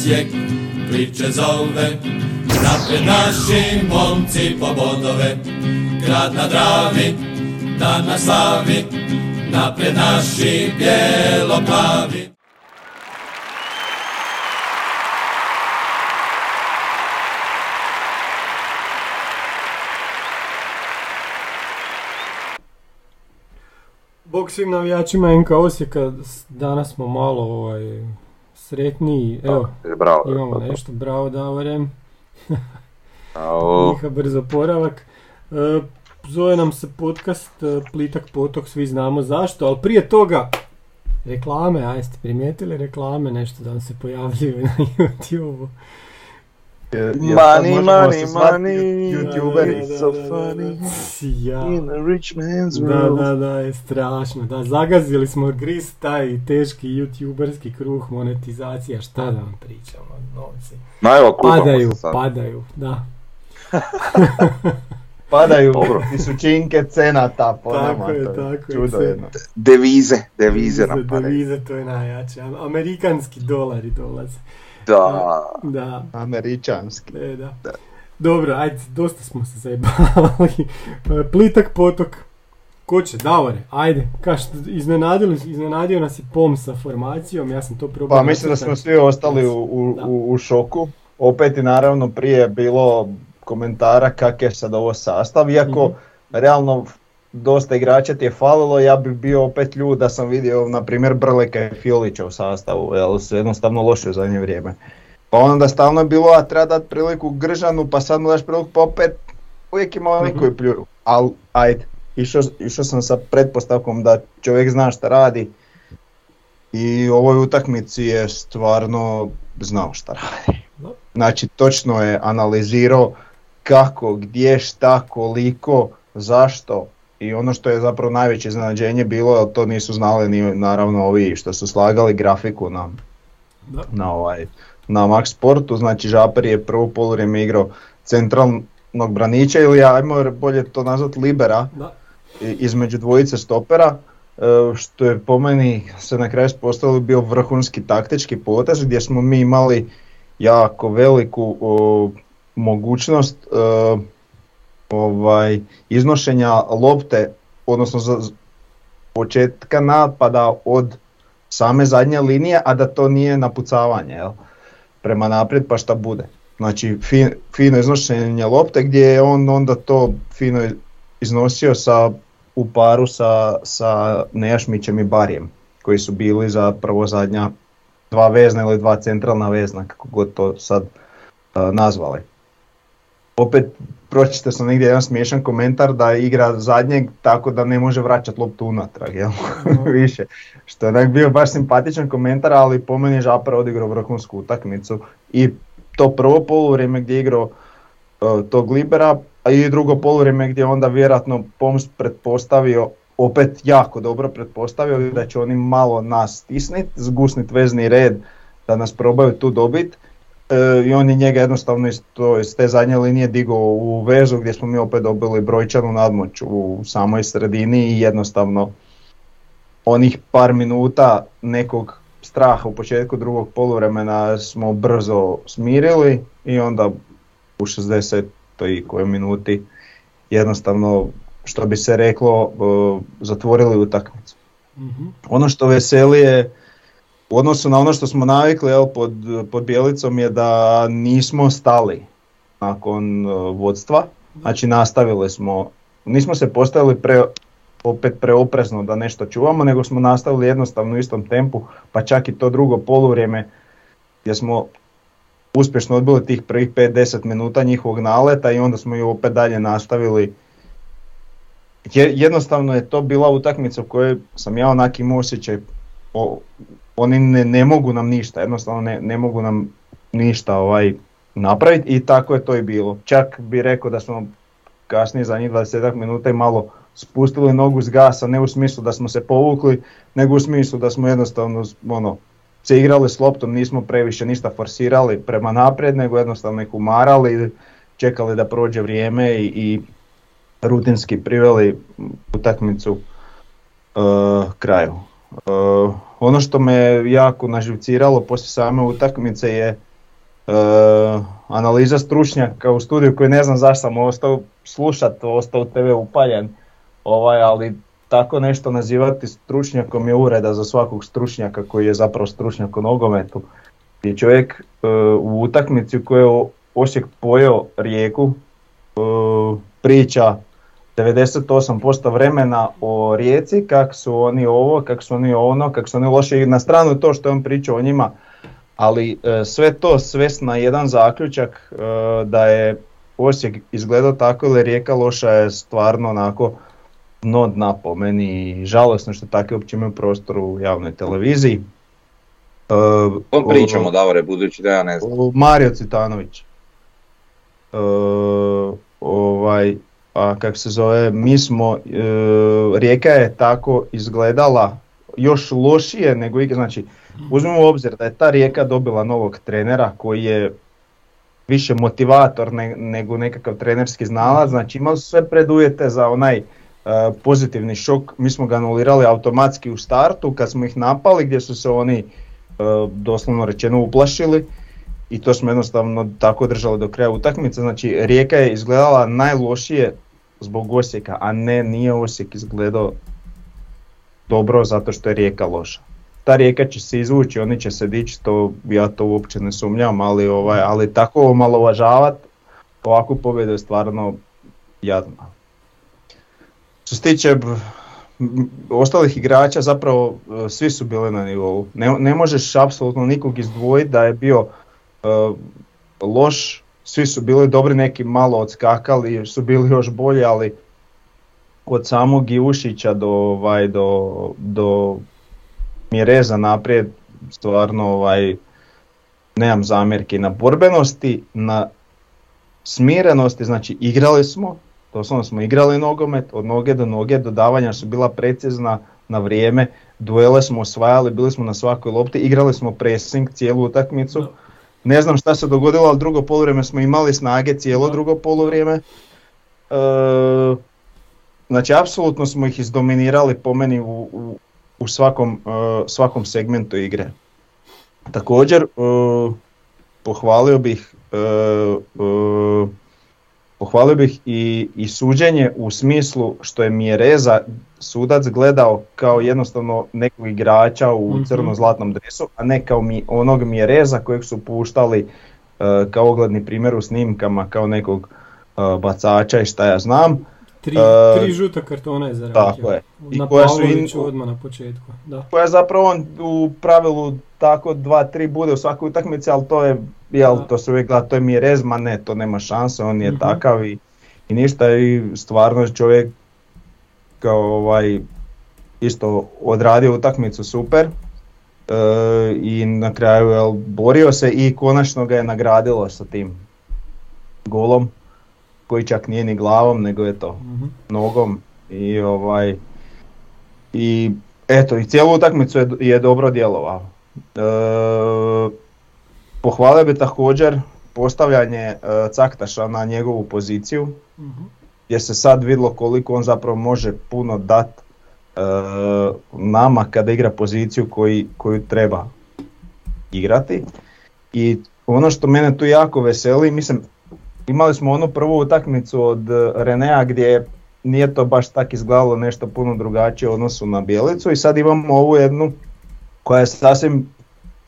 Osijek priče zove. Napred naši momci po bodove, grad na Dravi, dan na slavi. Napred naši bijelo-plavi. Bog svim navijačima NK Osijeka, danas smo malo ovaj, sretniji, evo, Bravo. imamo nešto, bravo Davore. Miha brzo poravak. E, zove nam se podcast e, Plitak potok, svi znamo zašto, ali prije toga reklame, a jeste primijetili reklame, nešto da vam se pojavljuju na Money, money, money, youtuberi. Da, da, so da, da, funny. da. Ja. In a rich man's Da, world. da, da, je strašno. Da, zagazili smo gris taj teški youtuberski kruh, monetizacija, šta da vam pričamo, novci. Ma evo, Padaju, se sad. padaju, da. Padaju Dobro. tisućinke cenata po Tako nama. je, to tako je, Čudo sve. jedno. Devize, devize nam padaju. Devize, to je najjače. Am- Amerikanski dolari dolaze. Da. Da, Američanski. e, da. Dobro, ajde, dosta smo se zajebavali. E, Plitak potok. Ko će? Davore, ajde. Kaš, iznenadili, iznenadio nas je POM sa formacijom, ja sam to probao. Pa mislim da smo svi ostali u, u, Da. u, u šoku. Opet i naravno prije je bilo komentara kak je sad ovo sastav, iako Mhm. realno dosta igrača ti je falilo, ja bi bio opet ljud da sam vidio na primjer Brleka i Fiolića u sastavu, jel su jednostavno loše u zadnje vrijeme. Pa onda stalno je bilo, a treba dati priliku Gržanu, pa sad mu daš priliku, pa opet uvijek ima oni Mhm. koji pljuju. Al, ajde, išao, išao sam sa pretpostavkom da čovjek zna šta radi i u ovoj utakmici je stvarno znao šta radi. Znači točno je analizirao kako, gdje, šta, koliko, zašto i ono što je zapravo najveće iznenađenje bilo, jer to nisu znali ni naravno ovi što su slagali grafiku na, Da. na, ovaj, na Max Sportu, znači Žaper je prvo poluvrijeme igrao centralnog braniča ili ajmo bolje to nazvati libera, Da. između dvojice stopera, e, što je po meni se na kraju spostavilo bio vrhunski taktički potez gdje smo mi imali jako veliku o, mogućnost e, ovaj, iznošenja lopte, odnosno za početka napada od same zadnje linije, a da to nije napucavanje jel? prema naprijed pa šta bude. Znači fi- fino iznošenje lopte gdje je on onda to fino iznosio sa, u paru sa, sa Nejašmićem i Barijem, koji su bili zapravo zadnja dva vezna ili dva centralna vezna, kako god to sad a, nazvali. Opet pročitao sam negdje jedan smiješan komentar da igra zadnjeg tako da ne može vraćati loptu unatrag, jel? više. Što je bio baš simpatičan komentar, ali po meni je Žapar odigrao vrhunsku utakmicu i to prvo poluvrijeme gdje je igrao e, tog libera, a i drugo poluvrijeme gdje je onda vjerojatno Poms pretpostavio, opet jako dobro pretpostavio da će oni malo nas stisnit, zgusnit vezni red da nas probaju tu dobit. E, I on je njega jednostavno iz, to, iz te zadnje linije digao u vezu gdje smo mi opet dobili brojčanu nadmoć u samoj sredini i jednostavno onih par minuta nekog straha u početku drugog poluvremena smo brzo smirili i onda u 60. i kojoj minuti jednostavno što bi se reklo e, zatvorili utakmicu. Mhm. Ono što veseli je u odnosu na ono što smo navikli jel, pod, pod Bjelicom je da nismo stali nakon e, vodstva, znači nastavili smo, nismo se postavili pre, opet preoprezno da nešto čuvamo, nego smo nastavili jednostavno u istom tempu, pa čak i to drugo poluvrijeme gdje smo uspješno odbili tih prvih 5-10 minuta njihovog naleta i onda smo ju opet dalje nastavili. Je- Jednostavno je to bila utakmica u kojoj sam ja onak imao osjećaj, o, oni ne, ne mogu nam ništa, jednostavno ne, ne mogu nam ništa ovaj napraviti i tako je to i bilo. Čak bi rekao da smo kasnije za njih 20 minuta i malo spustili nogu s gasa, ne u smislu da smo se povukli, nego u smislu da smo jednostavno ono, se igrali s loptom, nismo previše ništa forsirali prema naprijed, nego jednostavno ih umarali, čekali da prođe vrijeme i, i rutinski priveli utakmicu uh, kraju. Ono što me jako naživciralo poslije same utakmice je e, analiza stručnjaka u studiju koji ne znam zašto sam ostao slušat, ostao TV upaljen, ovaj, ali tako nešto nazivati stručnjakom je ureda za svakog stručnjaka koji je zapravo stručnjak u nogometu. I čovjek e, u utakmici u je Osijek pojeo rijeku e, priča 98% vremena o rijeci, kako su oni ovo, kako su oni ono, kako su oni loši, na stranu to što je on pričao o njima, ali e, sve to svest na jedan zaključak da je Osijek izgledao tako ili rijeka loša je stvarno onako dno dna po meni i žalosno što takve uopće imaju prostor u javnoj televiziji. Uh, Kom pričamo, Davore, budući da ja ne znam? Mario Citanović. Uh, ovaj, a kako se zove, mi smo, uh, Rijeka je tako izgledala još lošije nego znači uzmimo u obzir da je ta Rijeka dobila novog trenera koji je više motivator nego nekakav trenerski znalac, znači imali sve predujete za onaj E, pozitivni šok, mi smo ga anulirali automatski u startu kad smo ih napali gdje su se oni e, doslovno rečeno uplašili i to smo jednostavno tako držali do kraja utakmice. Znači Rijeka je izgledala najlošije zbog Osijeka, a ne nije Osijek izgledao dobro zato što je Rijeka loša. Ta Rijeka će se izvući, oni će se dići, to ja to uopće ne sumnjam, ali, ovaj, ali tako omalovažavati ovakvu pobjedu je stvarno jadno. Što se tiče ostalih igrača, zapravo e, svi su bili na nivou. Ne, ne možeš apsolutno nikog izdvojiti da je bio loš, svi su bili dobri, neki malo odskakali, su bili još bolji, ali od samog Ivušića do, ovaj, do, do Mireza naprijed, stvarno ovaj, nemam zamjerki na borbenosti, na smirenosti, znači igrali smo, Doslovno smo igrali nogomet, od noge do noge, dodavanja su bila precizna na vrijeme, duele smo osvajali, bili smo na svakoj lopti, igrali smo pressing cijelu utakmicu. Ne znam šta se dogodilo, ali drugo poluvrijeme smo imali snage cijelo drugo poluvrijeme. E, znači, apsolutno smo ih izdominirali po meni u, u, svakom, e, svakom segmentu igre. Također, e, pohvalio bih Pohvalio bih i, i suđenje u smislu što je Mjereza sudac gledao kao jednostavno nekog igrača u mm crno-zlatnom dresu, a ne kao mi, onog Mjereza kojeg su puštali uh, kao ogledni primjer u snimkama kao nekog uh, bacača i šta ja znam. Tri, uh, tri žuta kartona je zaratio. Tako je. I na koja su in, odmah na početku. Da. Koja zapravo on u pravilu tako dva, tri bude u svakoj utakmici, ali to je, jel, to se uvijek gleda, to je Mirez, ma ne, to nema šanse, on je mm takav i, i ništa i stvarno čovjek kao ovaj isto odradio utakmicu super e, i na kraju jel, borio se i konačno ga je nagradilo sa tim golom koji čak nije ni glavom nego je to mm nogom i ovaj i eto i cijelu utakmicu je, je dobro djelovao. E, pohvalio bi također postavljanje e, Caktaša na njegovu poziciju gdje se sad vidlo koliko on zapravo može puno dat e, nama kada igra poziciju koji, koju treba igrati. I ono što mene tu jako veseli, mislim imali smo onu prvu utakmicu od Renea gdje nije to baš tak izgledalo nešto puno drugačije u odnosu na Bijelicu i sad imamo ovu jednu koja je sasvim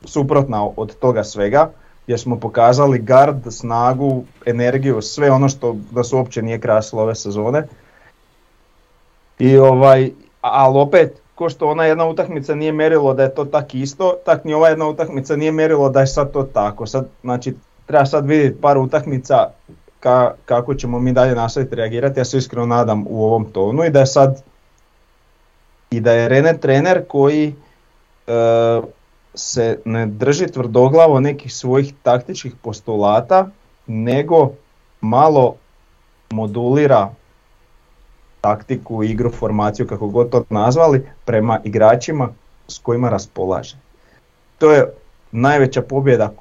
suprotna od toga svega jer smo pokazali gard, snagu, energiju, sve ono što da su uopće nije krasilo ove sezone. I ovaj, ali opet, ko što ona jedna utakmica nije mjerilo da je to tak isto, tak ni ova jedna utakmica nije mjerilo da je sad to tako. Sad, znači, treba sad vidjeti par utakmica ka, kako ćemo mi dalje nastaviti reagirati. Ja se iskreno nadam u ovom tonu i da je sad i da je Rene trener koji se ne drži tvrdoglavo nekih svojih taktičkih postulata, nego malo modulira taktiku, igru, formaciju, kako god to nazvali, prema igračima s kojima raspolaže. To je najveća pobjeda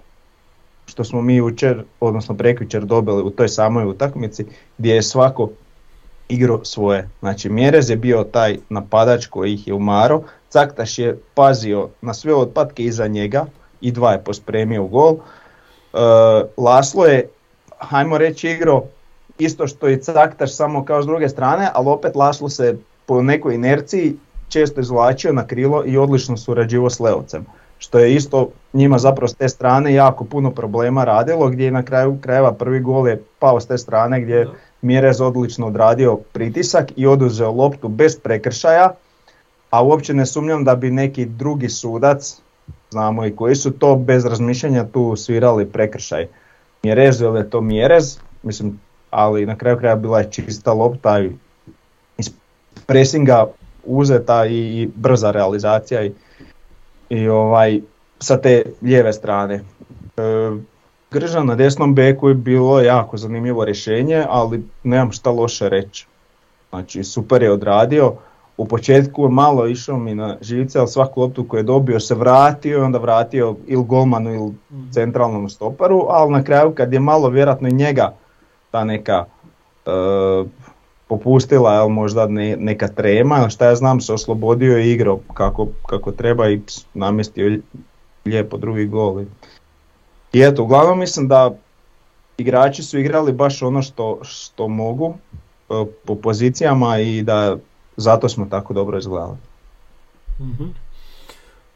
što smo mi jučer, odnosno prekjučer dobili u toj samoj utakmici gdje je svako igro svoje. Znači Mjerez je bio taj napadač koji ih je umaro, Caktaš je pazio na sve otpatke iza njega i dva je pospremio u gol. Uh, Laslo je, hajmo reći, igrao isto što i Caktaš samo kao s druge strane, ali opet Laslo se po nekoj inerciji često izvlačio na krilo i odlično surađivo s Leovcem. Što je isto njima zapravo s te strane jako puno problema radilo, gdje je na kraju krajeva prvi gol je pao s te strane gdje je Mjerez odlično odradio pritisak i oduzeo loptu bez prekršaja, a uopće ne sumnjam da bi neki drugi sudac, znamo i koji su to, bez razmišljanja tu svirali prekršaj. Mjerez je to Mjerez, mislim, ali na kraju kraja bila je čista lopta i iz presinga uzeta i, brza realizacija i, i ovaj, sa te lijeve strane. E, Grža na desnom beku je bilo jako zanimljivo rješenje, ali nemam šta loše reći. Znači super je odradio, u početku je malo išao mi na živce, ali svaku loptu koju je dobio se vratio i onda vratio ili golmanu ili mhm. centralnom stoparu, ali na kraju kad je malo vjerojatno i njega ta neka e, popustila, jel, možda ne, neka trema, šta ja znam, se oslobodio i igrao kako, kako treba i namjestio lijepo drugi gol. I eto, uglavnom mislim da igrači su igrali baš ono što, što mogu e, po pozicijama i da zato smo tako dobro izgledali. mm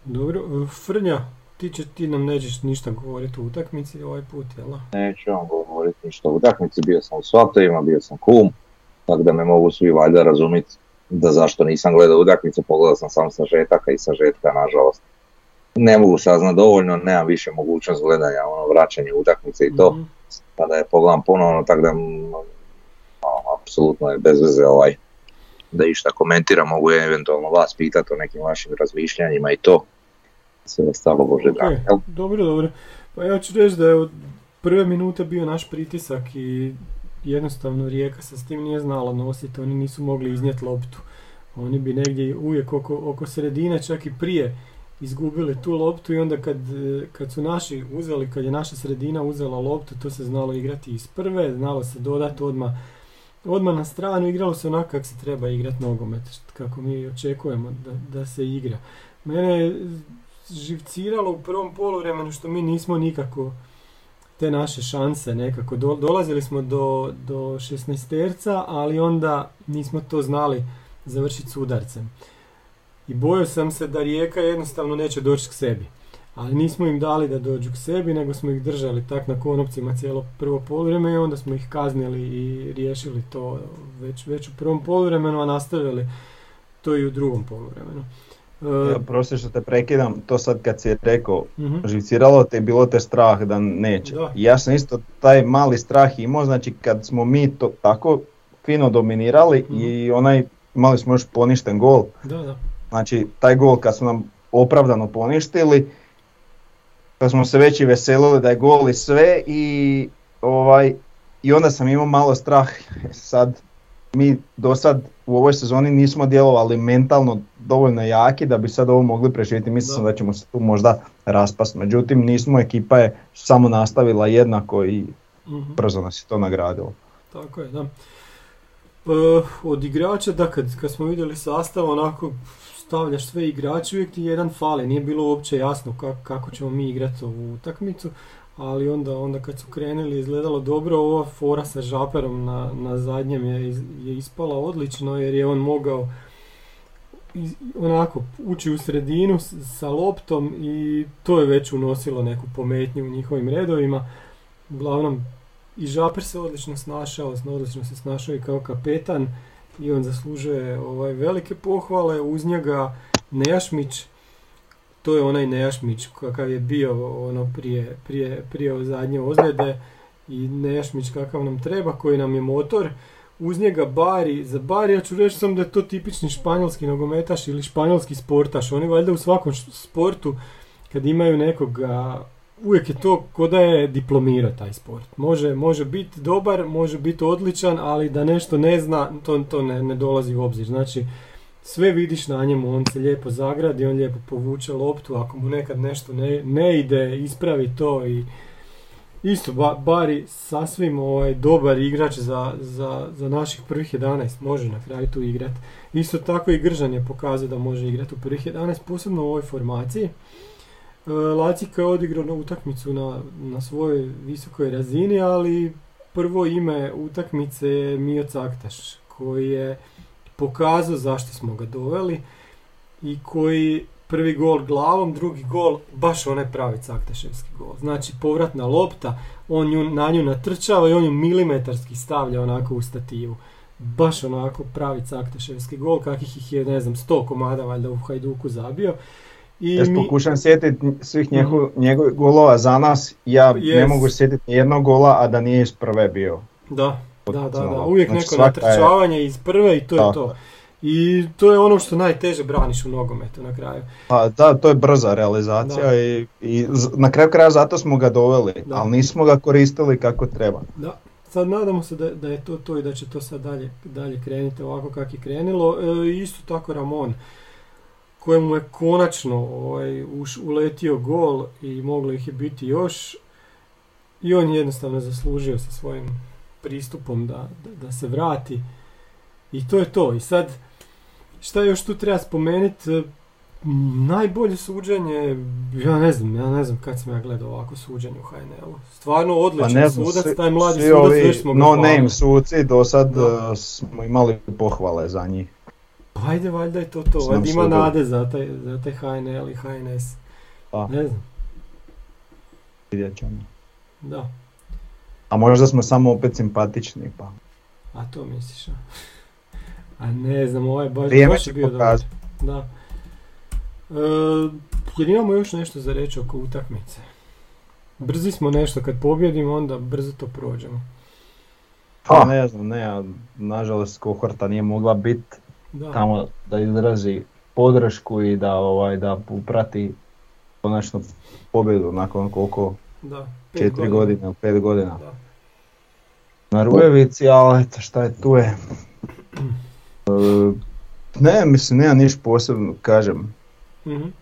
Dobro, e, Frnja, ti, će, ti nam nećeš ništa govoriti o utakmici ovaj put, jel? Neću vam govoriti ništa o utakmici, bio sam u svatovima, bio sam kum, tako da me mogu svi valjda razumjeti da zašto nisam gledao utakmicu, pogledao sam samo sažetaka i sažetka, nažalost. Ne mogu saznat dovoljno, nemam više mogućnost gledanja, ono, vraćanje utakmice i to, mm pa da je pogledam ponovno, tako da no, apsolutno je bez veze ovaj, da išta komentiram, mogu eventualno vas pitati o nekim vašim razmišljanjima i to, sve ostalo Bože okay. Dobro, dobro. Pa ja ću reći da je od prve minute bio naš pritisak i jednostavno Rijeka se s tim nije znala nositi, oni nisu mogli iznijeti loptu. Oni bi negdje uvijek oko, oko sredine, čak i prije, izgubili tu loptu i onda kad, kad su naši uzeli, kad je naša sredina uzela loptu, to se znalo igrati iz prve, znalo se dodati odmah odmah na stranu, igralo se onako kako se treba igrati nogomet, kako mi očekujemo da, da se igra. Mene je živciralo u prvom poluvremenu što mi nismo nikako te naše šanse nekako. dolazili smo do, do 16 terca, ali onda nismo to znali završiti s udarcem. I bojao sam se da Rijeka jednostavno neće doći k sebi. Ali nismo im dali da dođu k sebi, nego smo ih držali tak na konopcima cijelo prvo poluvreme i onda smo ih kaznili i riješili to već, već u prvom poluvremenu, a nastavili to i u drugom poluvremenu. Ja, prosti što te prekidam, to sad kad si rekao, uh živciralo te bilo te strah da neće. Da. Ja sam isto taj mali strah imao, znači kad smo mi to tako fino dominirali mhm. i onaj, imali smo još poništen gol. Da, da. Znači taj gol kad su nam opravdano poništili, kad smo se već i veselili da je gol i sve i ovaj i onda sam imao malo strah sad mi do sad u ovoj sezoni nismo djelovali mentalno dovoljno jaki da bi sad ovo mogli preživjeti. Mislim da. da ćemo se tu možda raspast. Međutim, nismo, ekipa je samo nastavila jednako i uh brzo nas je to nagradilo. Tako je, da. Pa, od igrača, da, kad, kad smo vidjeli sastav, onako stavljaš sve igrače, uvijek ti jedan fali. Nije bilo uopće jasno kako, kako ćemo mi igrati ovu utakmicu ali onda, onda kad su krenuli izgledalo dobro, ova fora sa žaperom na, na zadnjem je, je ispala odlično jer je on mogao onako ući u sredinu sa loptom i to je već unosilo neku pometnju u njihovim redovima. Uglavnom i Žaper se odlično snašao, odlično se snašao i kao kapetan i on zaslužuje ovaj velike pohvale, uz njega Nejašmić to je onaj Nejašmić kakav je bio ono prije, prije, prije zadnje ozljede i Nejašmić kakav nam treba, koji nam je motor. Uz njega Bari, za Bari ja ću reći sam da je to tipični španjolski nogometaš ili španjolski sportaš. Oni valjda u svakom sportu kad imaju nekoga, uvijek je to ko da je diplomirao taj sport. Može, može biti dobar, može biti odličan, ali da nešto ne zna, to, to ne, ne dolazi u obzir. Znači, sve vidiš na njemu, on se lijepo zagradi, on lijepo povuče loptu, ako mu nekad nešto ne, ne ide, ispravi to i, Isto, ba, Bari sasvim ovaj, dobar igrač za, za, za naših prvih 11, može na kraju tu igrati. Isto tako i Gržan je pokazao da može igrati u prvih 11, posebno u ovoj formaciji. E, Lacika je odigrao na utakmicu na, na svojoj visokoj razini, ali prvo ime utakmice je Mio Caktaš, koji je pokazao zašto smo ga doveli i koji prvi gol glavom, drugi gol baš onaj pravi Caktaševski gol. Znači povratna lopta, on nju, na nju natrčava i on ju milimetarski stavlja onako u stativu. Baš onako pravi Caktaševski gol, kakvih ih je, ne znam, 100 komada valjda u Hajduku zabio. I mi... pokušam sjetiti svih njegov, njegovih golova za nas, ja ne mogu sjetiti jednog gola, a da nije iz prve bio. Da, da, da, da. uvijek znači, neko natrčavanje iz prve i to je to. I to je ono što najteže braniš u nogometu na kraju. Pa da, to je brza realizacija i, i na kraju kraja zato smo ga doveli, ali nismo ga koristili kako treba. Da, sad nadamo se da, da je to to i da će to sad dalje, dalje krenuti ovako kako je krenilo. E, isto tako Ramon, kojemu je konačno ovaj, uš, uletio gol i moglo ih je biti još. I on je jednostavno zaslužio sa svojim pristupom da, da, da se vrati. I to je to. I sad Šta još tu treba spomenuti? Najbolje suđenje, ja ne znam, ja ne znam kad sam ja gledao ovako suđenje u HNL-u. Stvarno odličan pa sudac, taj mladi sudac, ovi, smo No name suci, do sad e, smo imali pohvale za njih. Pa ajde, valjda je to to, valjda ima nade za taj, za taj HNL i HNS. Pa. Ne znam. Vidjet ćemo. Da. A možda smo samo opet simpatični, pa. A to misliš, a? A ne znam, ovaj baš, baš je bio dobar. Da. E, jer imamo još nešto za reći oko utakmice. Brzi smo nešto, kad pobjedimo onda brzo to prođemo. Pa ne znam, ne, nažalost kohorta nije mogla biti tamo da izrazi podršku i da ovaj da uprati konačno pobjedu nakon koliko da, četiri godine, pet godina. Da. Na Rujevici, ali eto šta je tu je. E, ne, mislim, nema ništa posebno, kažem. mm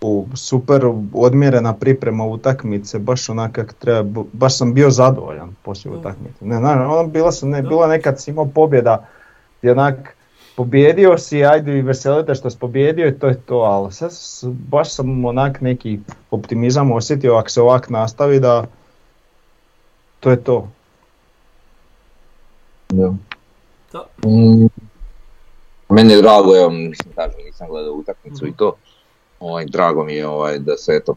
U, super odmjerena priprema utakmice, baš onak kak treba, baš sam bio zadovoljan poslije utakmice. Ne, naravno, ono bila sam, ne, bila nekad si imao pobjeda, i onak, pobjedio si, ajde i veselite što si pobjedio i to je to, ali sad baš sam onak neki optimizam osjetio ako se ovak nastavi da to je to. Da. Mm, meni je drago, evo, mislim, kažem, nisam gledao utakmicu i mhm. to. Ovaj, drago mi je ovaj, da se eto,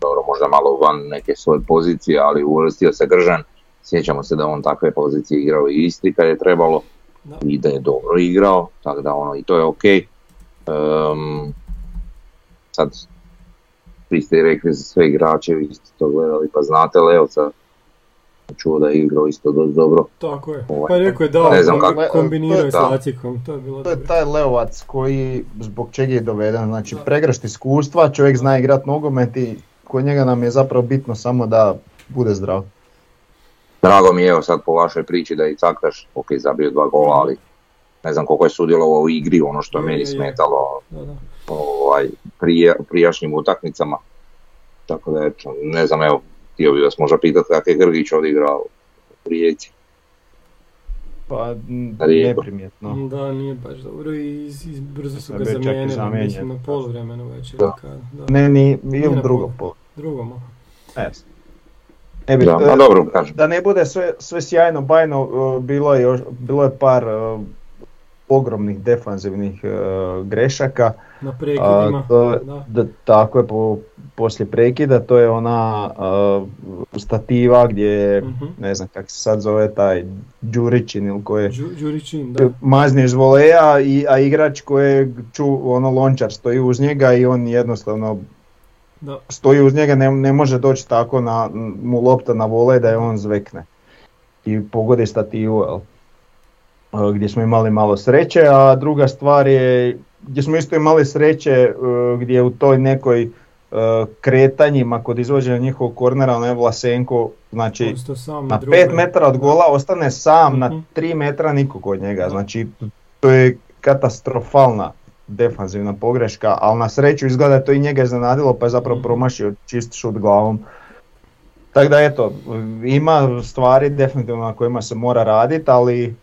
dobro, možda malo van neke svoje pozicije, ali uvrstio se Gržan. Sjećamo se da on takve pozicije igrao i Istri kad je trebalo i da je dobro igrao, tako da ono, i to je ok. Um, sad, vi ste i rekli za sve igrače, vi ste to gledali, pa znate Leoca, čuo da je igrao isto dosta dobro. Tako je, ovaj, pa rekao je da, ne znam kako. kombinirao je s Lacikom, to je bilo To je taj Leovac koji, zbog čega je doveden, znači pregršt iskustva, čovjek zna igrat nogomet i kod njega nam je zapravo bitno samo da bude zdrav. Drago mi je evo sad po vašoj priči da je i Caktaš, ok, zabio dva gola, ali ne znam koliko je sudjelovao u igri, ono što je meni smetalo ovaj, prije, prijašnjim utakmicama. Tako da eto, ne znam, evo, htio bih vas možda pitati kako je Grgić odigrao u Rijeci. Pa neprimjetno. Da, nije baš dobro i, i brzo su ga zamijenili, mislim na poluvremenu već. Da. da. Ne, ni, nije u drugom polu. Drugom, Ne bi, da, pa dobro, kažem. da ne bude sve, sve sjajno, bajno, bilo je, još, bilo je par ogromnih defanzivnih grešaka. Na prekidima. da. da. tako je, po, poslije prekida, to je ona uh, stativa gdje, uh ne znam kako se sad zove taj Đurićin ili koje da. mazni iz voleja, i, a igrač koje ču, ono lončar stoji uz njega i on jednostavno da. stoji uz njega, ne, ne može doći tako na, mu lopta na vole da je on zvekne i pogodi stativu, jel? gdje smo imali malo sreće, a druga stvar je gdje smo isto imali sreće gdje u toj nekoj E, kretanjima kod izvođenja njihovog kornera, onaj Vlasenko, znači na 5 metara od gola ostane sam, na 3 mhm. metra nikog od njega, znači to je katastrofalna defanzivna pogreška, ali na sreću izgleda to i njega iznenadilo pa je zapravo mhm. promašio čist šut glavom. Tako da eto, ima stvari definitivno na kojima se mora raditi, ali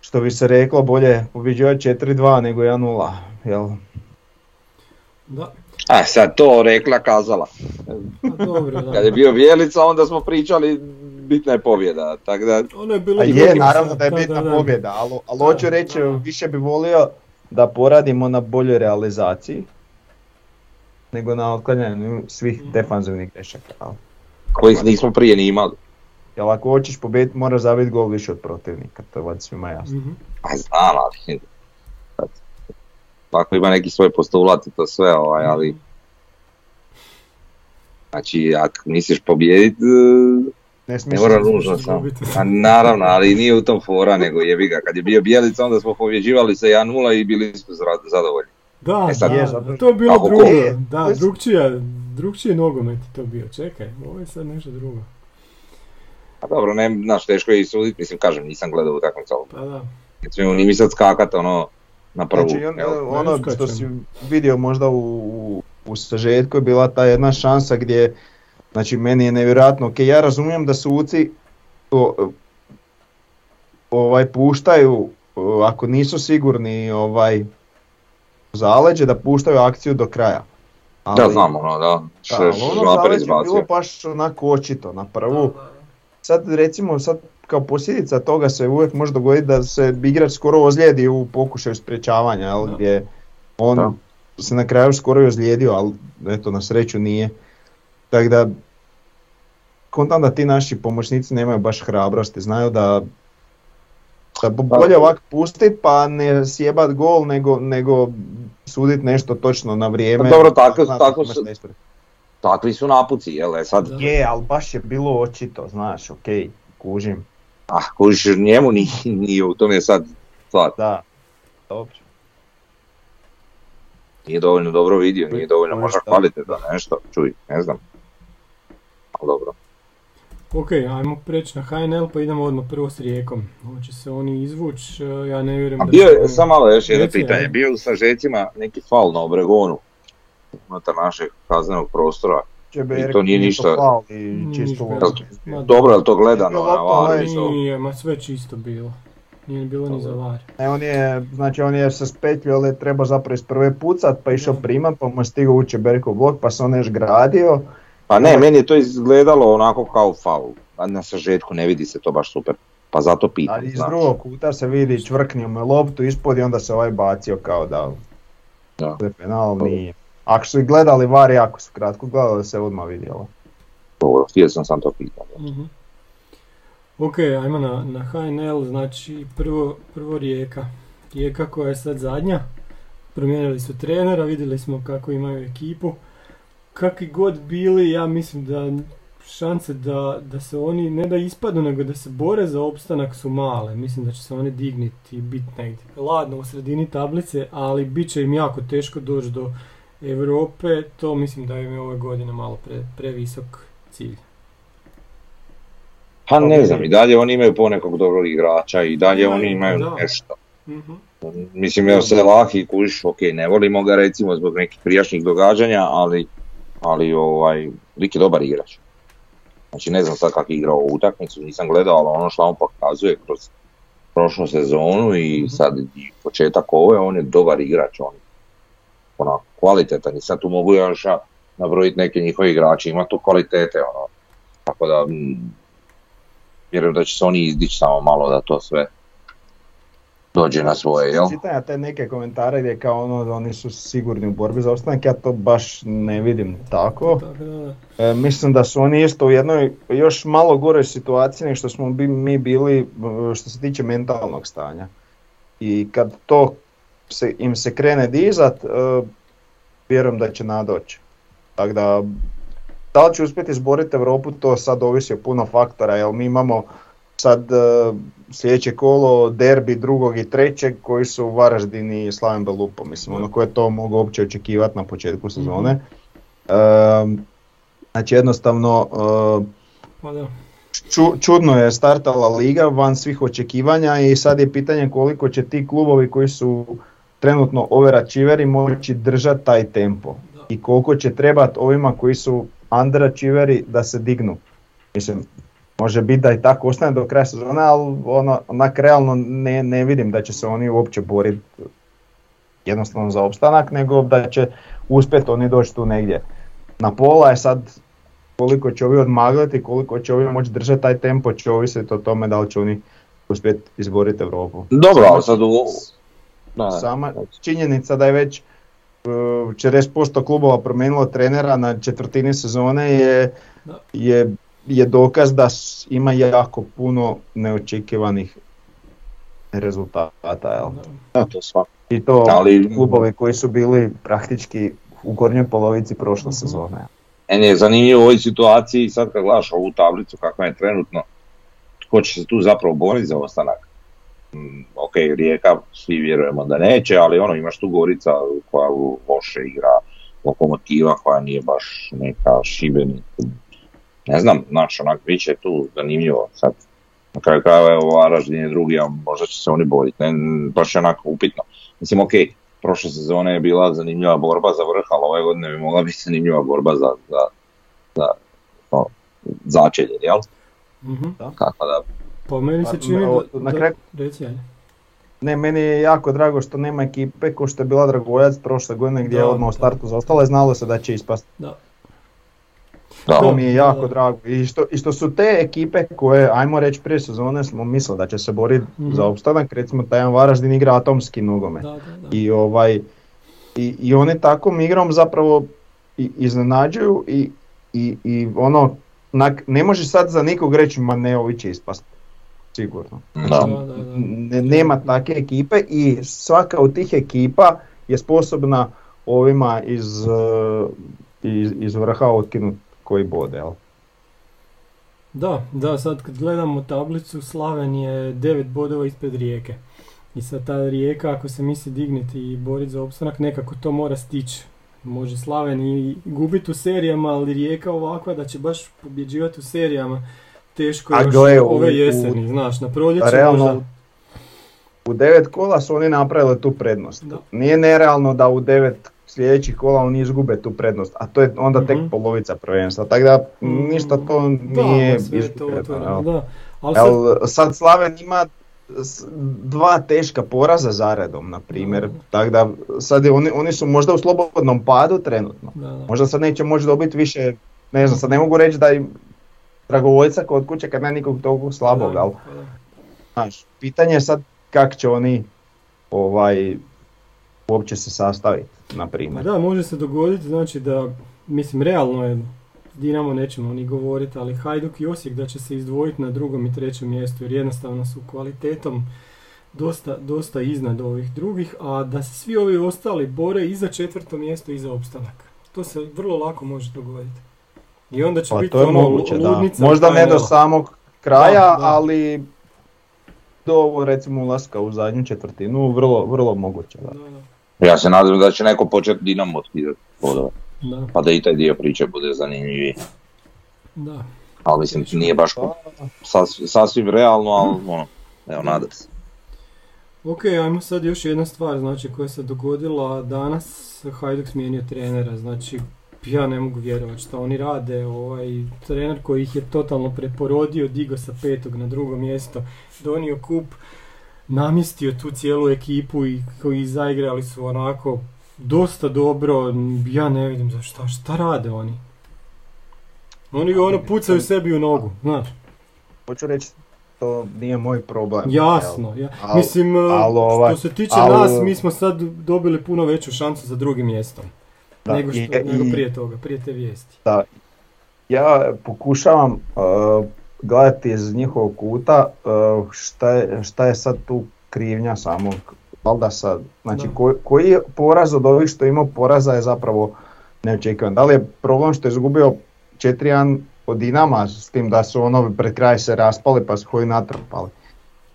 što bi se reklo, bolje pobjeđivati 4-2 nego 1-0. Jel? Da, A sad to rekla kazala. pa dobro, da. Kad je bio Bjelica onda smo pričali bitna je pobjeda. Tako da, Ono je bilo A je, naravno da je da, bitna da, da. pobjeda, ali, ali Da, hoću reći, da. više bi volio da poradimo na boljoj realizaciji nego na otklanjanju svih Mhm. defanzivnih grešaka. kojih nismo prije ni imali. Jel ako hoćeš pobijediti moraš zabiti gol više od protivnika, to je valjda svima jasno. Mhm. Pa znam, ali... Ako ima neki svoj postulat i to sve, ovaj, ali... Znači, ako misliš pobijediti, Ne ne mora nužno samo. A naravno, ali nije u tom fora, nego jebi ga. Kad je bio Bjelica, onda smo pobjeđivali sa 1-0 i bili smo zadovoljni. Da, E sad- da, Je, zapravo- to je bilo Kako drugo. je? Da, drugčija, drugčiji nogomet je to bio. Čekaj, ovo je sad nešto drugo. A dobro, ne, znaš, teško je i suditi, mislim, kažem, nisam gledao utakmicu, Pa da. ne smijemo ni mi sad skakat, ono, na prvu. Znači, on- ono što si vidio možda u, u, u sažetku je bila ta jedna šansa gdje, znači meni je nevjerojatno, ok, ja razumijem da suci o, ovaj, puštaju, o, ako nisu sigurni ovaj, zaleđe, da puštaju akciju do kraja. Da, znam, ono, da, Da, š, ali š, ono je izbacio. bilo baš onako očito na prvu. Sad recimo, sad kao posljedica toga se uvijek može dogoditi da se igrač skoro ozlijedi u pokušaju sprječavanja, jel, Da. gdje on Da. se na kraju skoro i ozlijedio, ali eto na sreću nije. Tako da, kontam da ti naši pomoćnici nemaju baš hrabrosti, znaju da bo- bolje ovak pustit pa ne sjebat gol nego, nego sudit nešto točno na vrijeme. Pa dobro, tako- Znaš, tako su-. Takvi su napuci, jel, e sad. Je, ali baš je bilo očito, znaš, okej, kužim, ah, kužiš, njemu nije, nije u tome sad stvar. da, dobro. Nije dovoljno dobro vidio, nije dovoljno možda kvalitetno nešto, čuj, ne znam. Ali dobro. Ok, ajmo preći na HNL pa idemo odmah prvo s Rijekom. Hoće se oni izvući, ja ne vjerujem A da bio je, samo malo još jedno pitanje, bio je u sažecima neki fal na Obregonu, unutar našeg kaznenog prostora. I to nije ništa- faul i čisto ništa Dobro, je li to gledano na to? Nije, ma sve čisto bilo. Nije bilo ni za var. E, on je, znači on je se spetljio, ali je trebao zapravo iz prve pucat, pa išao primat, pa mu je stigao ući Berko blok, pa se on još gradio. Pa ne, meni je to izgledalo onako kao faul, a na sažetku ne vidi se to baš super, pa zato pitam. A iz drugog kuta se vidi čvrknio me loptu ispod i onda se ovaj bacio kao da Da. je penal, nije. Ako su gledali var, jako su kratko gledali, se odmah vidjelo. Dobro, htio sam sam to pitati. Mhm. Ok, ajmo na, na HNL, znači prvo, prvo Rijeka. Rijeka koja je sad zadnja. Promijenili su trenera, vidjeli smo kako imaju ekipu. Kakvi god bili, ja mislim da šanse da, da se oni ne da ispadnu, nego da se bore za opstanak su male. Mislim da će se oni digniti i biti negdje ladno u sredini tablice, ali bit će im jako teško doći do Europe. To mislim da im je ove godine malo pre, previsok cilj. Pa ne znam, i dalje oni imaju ponekog dobrog igrača i dalje Imaju, oni imaju da. nešto. Mhm. Mislim, evo se Lahi kužiš, ok, ne volimo ga recimo zbog nekih prijašnjih događanja, ali, ali ovaj, lik je dobar igrač. Znači ne znam sad kako je igrao ovu utakmicu, nisam gledao, ali ono što on pokazuje kroz prošlu sezonu i sad i početak ove, on je dobar igrač, on onako kvalitetan i sad tu mogu još nabrojiti neke njihove igrače, ima tu kvalitete, ono, tako da mm, vjerujem da će se oni izdići samo malo da to sve dođe na svoje, jel? Čitam ja te neke komentare gdje kao ono da oni su sigurni u borbi za ostanak, ja to baš ne vidim tako. E, mislim da su oni isto u jednoj još malo goroj situaciji nego što smo bi, mi bili e, što se tiče mentalnog stanja. I kad to se, im se krene dizat, e, vjerujem da će nadoći. Tako da, da li će uspjeti izboriti Europu, to sad ovisi o puno faktora, jer mi imamo sad e, sljedeće kolo derbi drugog i trećeg koji su Varaždin i Slaven Belupo, mislim, ono koje to mogu uopće očekivati na početku sezone. Ehm, znači jednostavno e, Pa ču- čudno je startala liga van svih očekivanja i sad je pitanje koliko će ti klubovi koji su trenutno overačiveri moći držati taj tempo i koliko će trebati ovima koji su underachieveri da se dignu. Mislim, može biti da i tako ostane do kraja sezone, ali ono, onak realno ne, ne vidim da će se oni uopće boriti jednostavno za opstanak, nego da će uspjeti oni doći tu negdje. Na pola je sad koliko će ovi odmagliti, koliko će ovi moći držati taj tempo, će ovisiti o tome da li će oni uspjeti izboriti Europu. Dobro, ali sad u... Da, da. Sama činjenica da je već uh, 40% klubova promijenilo trenera na četvrtini sezone je, je, je dokaz da ima jako puno neočekivanih rezultata. Jel? Da, to svako. I to Ali- klubovi koji su bili praktički u gornjoj polovici prošle Mhm. sezone. Meni je zanimljivo u ovoj situaciji, sad kad gledaš ovu tablicu kakva je trenutno, tko će se tu zapravo boriti za ostanak. Mm, ok, Rijeka, svi vjerujemo da neće, ali ono, imaš tu Gorica koja loše igra, Lokomotiva koja nije baš neka Šibenik. Ne znam, znači onak, bit će tu zanimljivo sad. Na kraju krajeva evo Varaždin je drugi, a možda će se oni boriti, ne, baš je onako upitno. Mislim, ok, prošle sezone je bila zanimljiva borba za vrh, ali ove godine bi mogla biti zanimljiva borba za, za, za ono, začelje, jel? Mhm. Kako da, Pa meni se Pa, čini da... na kraju-. Ne, meni je jako drago što nema ekipe ko što je bila Dragojac prošle godine gdje je Da, odmah u startu zaostala i znalo se da će ispasti. Da. Da, To mi je jako drago. I što, I što su te ekipe koje, ajmo reći prije sezone, smo mislili da će se boriti Mhm. za opstanak, recimo taj Varaždin igra atomski nogomet. Da, da, da. I, ovaj, i, i oni takvom igrom zapravo i, iznenađuju i, i, i ono, nak, ne može sad za nikog reći ma ne, ovi će ispast. Sigurno. da. Da, da, da. Ne, nema takve ekipe i svaka od tih ekipa je sposobna ovima iz, eh, iz, iz vrha otkinut koji bode. Jel? Da, da, sad kad gledamo tablicu, Slaven je 9 bodova ispred Rijeke. I sad ta Rijeka, ako se misli digniti i boriti za opstanak, nekako to mora stići. Može Slaven i gubiti u serijama, ali Rijeka ovakva da će baš pobjeđivati u serijama. Teško A još gle, ove u- jeseni, znaš, na proljeće Realno, možda. U devet kola su oni napravili tu prednost. Da. Nije nerealno da u devet sljedećih kola oni izgube tu prednost, a to je onda tek Mhm. polovica prvenstva. Tako da Mm, ništa to nije izgubljeno, sad, Slaven ima dva teška poraza zaredom, na primjer. Da. Tako da sad oni, oni su možda u slobodnom padu trenutno. da, da. Možda sad neće moći dobiti više, ne znam, sad ne mogu reći da im dragovoljca kod kuće kad nema nikog toliko slabog, Da, ali znaš, pitanje je sad kako će oni ovaj, uopće se sastaviti, na Pa primjer. da, može se dogoditi, znači da, mislim, realno je, Dinamo nećemo ni govoriti, ali Hajduk i Osijek da će se izdvojiti na drugom i trećem mjestu, jer jednostavno su kvalitetom dosta, dosta iznad ovih drugih, a da se svi ovi ostali bore i za četvrto mjesto i za opstanak. To se vrlo lako može dogoditi. I onda će Pa biti to je ono moguće, da. Možda ne do samog kraja, Da, da. ali do recimo ulaska u zadnju četvrtinu, vrlo, vrlo moguće. Da. Ja se nadam da će neko početi Dinamo otkidati bodove, pa da i taj dio priče bude zanimljiviji. da. Ali mislim, nije baš sas- sasvim realno, ali ono, evo, nadam se. Ok, ajmo sad još jedna stvar znači, koja se dogodila danas. Hajduk smijenio trenera, znači ja ne mogu vjerovati što oni rade. Ovaj, trener koji ih je totalno preporodio, digo sa petog na drugo mjesto, donio kup, namjestio tu cijelu ekipu i koji zaigrali su onako dosta dobro. Ja ne vidim za šta, šta rade oni. Oni ono pucaju sebi u nogu, znaš. Hoću reći, to nije moj problem. Jasno, ja. Al- mislim, al ovaj- što se tiče al- nas, mi smo sad dobili puno veću šansu za drugim mjestom. Da, nego, što, i- nego prije toga, prije te vijesti. Ja pokušavam uh, gledati iz njihovog kuta uh, šta, je, šta je sad tu krivnja samog valjda sad, znači koji, koji je poraz od ovih što je imao poraza je zapravo neočekivan. Da li je problem što je izgubio 4-1 od Dinama s tim da su ono pred kraj se raspali pa su koji natrpali.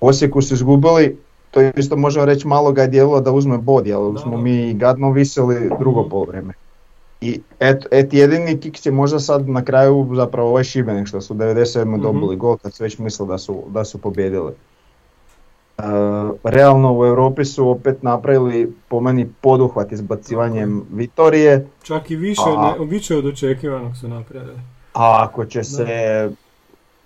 Osijeku su izgubili, to isto možemo reći malo ga je dijelilo da uzme bod, jer smo mi gadno viseli drugo Mhm. I et, et jedini kiks je možda sad na kraju zapravo ovaj Šibenik što su 97. Mhm. dobili gol kad su već mislili da su, da su pobjedili. realno u Europi su opet napravili po meni poduhvat izbacivanjem Vitorije, Čak i više, A- ne, više od očekivanog su napravili. a ako će se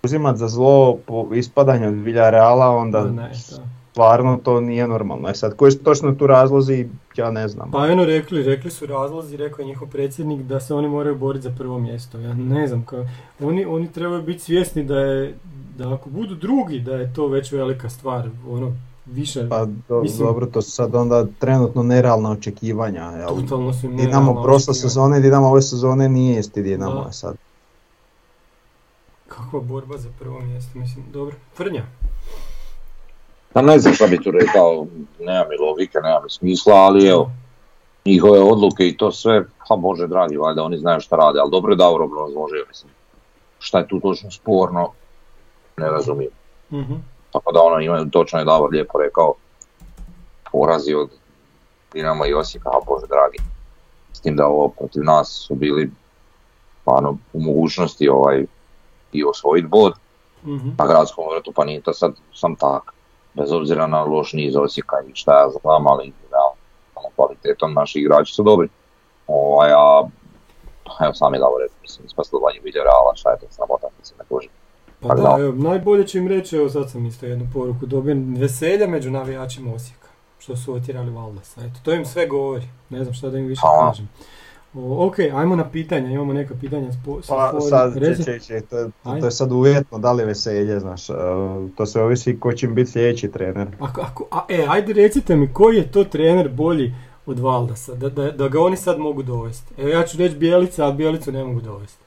uzimat za zlo po ispadanju od Villareala, onda Ma ne, da. Stvarno to nije normalno. E sad, koji su točno tu razlozi, ja ne znam. Pa eno rekli, rekli su razlozi, rekao je njihov predsjednik da se oni moraju boriti za prvo mjesto. Ja ne znam, kao, oni, oni trebaju biti svjesni da je, da ako budu drugi, da je to već velika stvar, ono, više, Pa do- Mislim- dobro, to su sad onda trenutno nerealna očekivanja. Jel? totalno su im Dinamo nerealna prošle sezone, Dinamo ove sezone nije isti Dinamo Da. sad. Kakva borba za prvo mjesto, mislim, dobro. Frnja, Pa ne znam šta bi tu rekao, nema mi logike, nema mi smisla, ali evo, njihove odluke i to sve, pa bože dragi, valjda oni znaju šta rade, ali dobro je Davor obrazložio, mislim. Šta je tu točno sporno, ne razumijem. mhm, Tako da ono imaju, točno je Davor lijepo rekao, porazi od Dinama i Osijeka, a bože dragi. S tim da ovo protiv nas su bili stvarno u mogućnosti ovaj i osvojiti bod mhm. na gradskom vrtu, pa nije to sad sam tak. Bez obzira na loš niz Osijeka i šta ja znam, ali realno kvalitetom naši igrači su dobri. Ovaj, a pa evo sam je Davor rekao, mislim, ispastovanje Villarreala, šta je to sramota, mislim, ne može. Pa Tako da, evo, najbolje će im reći, evo sad sam isto jednu poruku dobio, veselja među navijačima Osijeka, što su otjerali Valdasa. Eto, to im sve govori, ne znam šta da im više kažem. O, ok, ajmo na pitanja, imamo neka pitanja s po, sa Pa sad, če, če, če, to, to Ajde. je sad uvjetno da li je veselje, znaš, e, to sve ovisi ko će im biti sljedeći trener. Ako, ako, a, e, ajde recite mi koji je to trener bolji od Valdasa, da, da, da ga oni sad mogu dovesti. Evo ja ću reći Bijelica, a Bijelicu ne mogu dovesti.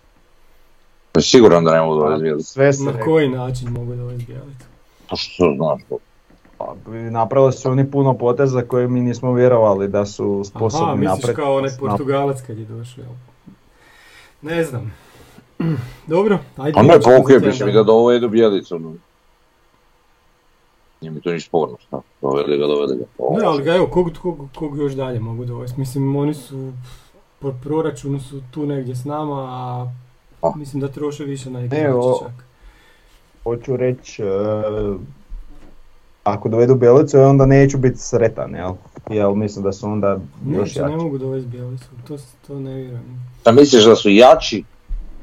Siguran da ne mogu dovesti se Na koji način mogu dovesti Bijelicu? To što znaš, to. Pa, napravili su oni puno poteza koje mi nismo vjerovali da su Aha, sposobni misliš napraviti. kao onaj Portugalac kad je došao? Ne znam. Dobro, ajde. Pa pa okej, tjedan piše mi da dovedu Bjelicu. no. Nije mi to ništa sporno, šta? Doveli ga, doveli ga. Ovo, Ne, ali ga evo, kog, kog, kog još dalje mogu dovesti? Mislim, oni su, po proračunu su tu negdje s nama, a A. mislim da troše više na igrače čak. Hoću reći, e, ako dovedu Bjelicu, onda neću biti sretan, jel? Jel mislim da su onda još ne jači. mogu dovesti Bjelicu, to, to ne vjerujem. Šta misliš da su jači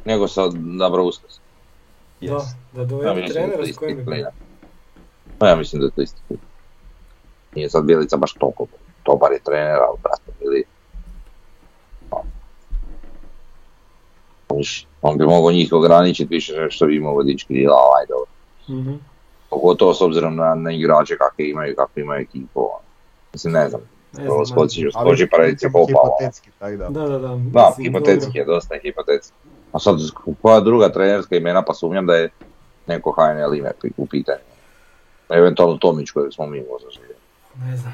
nego sa Dabrauskas? Da, Yes. da Ja dovedu da je to trenera s kojim bi... klinac. Pa ja mislim da je to isti. Nije sad Bjelica baš toliko dobar je trener, ali brate, ili... On bi mogao njih ograničiti više što bi imao vodički djela, aj dobro. Mhm. Pogotovo s obzirom na, na igrače kakve imaju, kakve imaju ekipu. ono. Mislim, ne znam, Ne Ovo znam, skoči, skoči pa reci popao. da. Da, da, da. Hipotetski je, dosta je hipotetski. A sad, koja druga trenerska imena, pa sumnjam da je neko HNL ime u pitanju. Eventualno Tomić kojeg smo mi možda živjeli. dobro. Ne znam.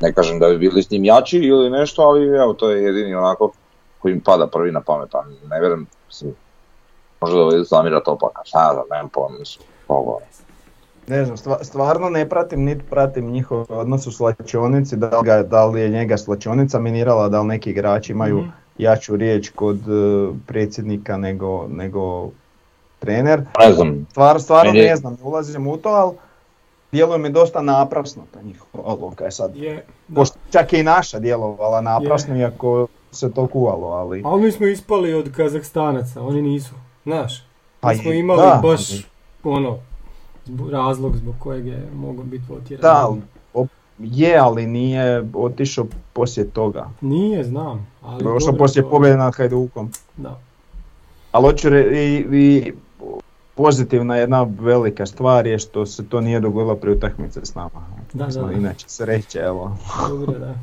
Ne kažem da bi bili s njim jači ili nešto, ali evo, to je jedini onako koji mi pada prvi na pamet, pa ne vjerujem, mislim, možda dovedu Samira Topaka, šta ja znam, nemam pojma, mislim, ovo, Ne znam, stva- stvarno ne pratim, niti pratim njihov odnos u slačionici, da li, ga, da li je njega slačionica minirala, da li neki igrači imaju Mhm. jaču riječ kod e, predsjednika nego, nego trener. ne znam, Stvar, stvarno Meni je- ne znam, ne ulazim u to, ali djeluje mi dosta naprasno ta njihova odluka je sad. Je. Pošto čak je i naša djelovala naprasno, iako se to kuvalo, ali... Ali mi smo ispali od Kazahstanaca, oni nisu. Znaš, Pa mi smo i- imali da, baš ali- ono, razlog zbog kojeg je mogao biti potjeran. Da, op- je, ali nije otišao poslije toga. Nije, znam. Ali dobro, poslije to- pobjede nad Hajdukom. Da. Ali hoću re- i, i pozitivna jedna velika stvar je što se to nije dogodilo pri utakmici s nama. Da, da, da. Inače sreće, evo. Dobro, da.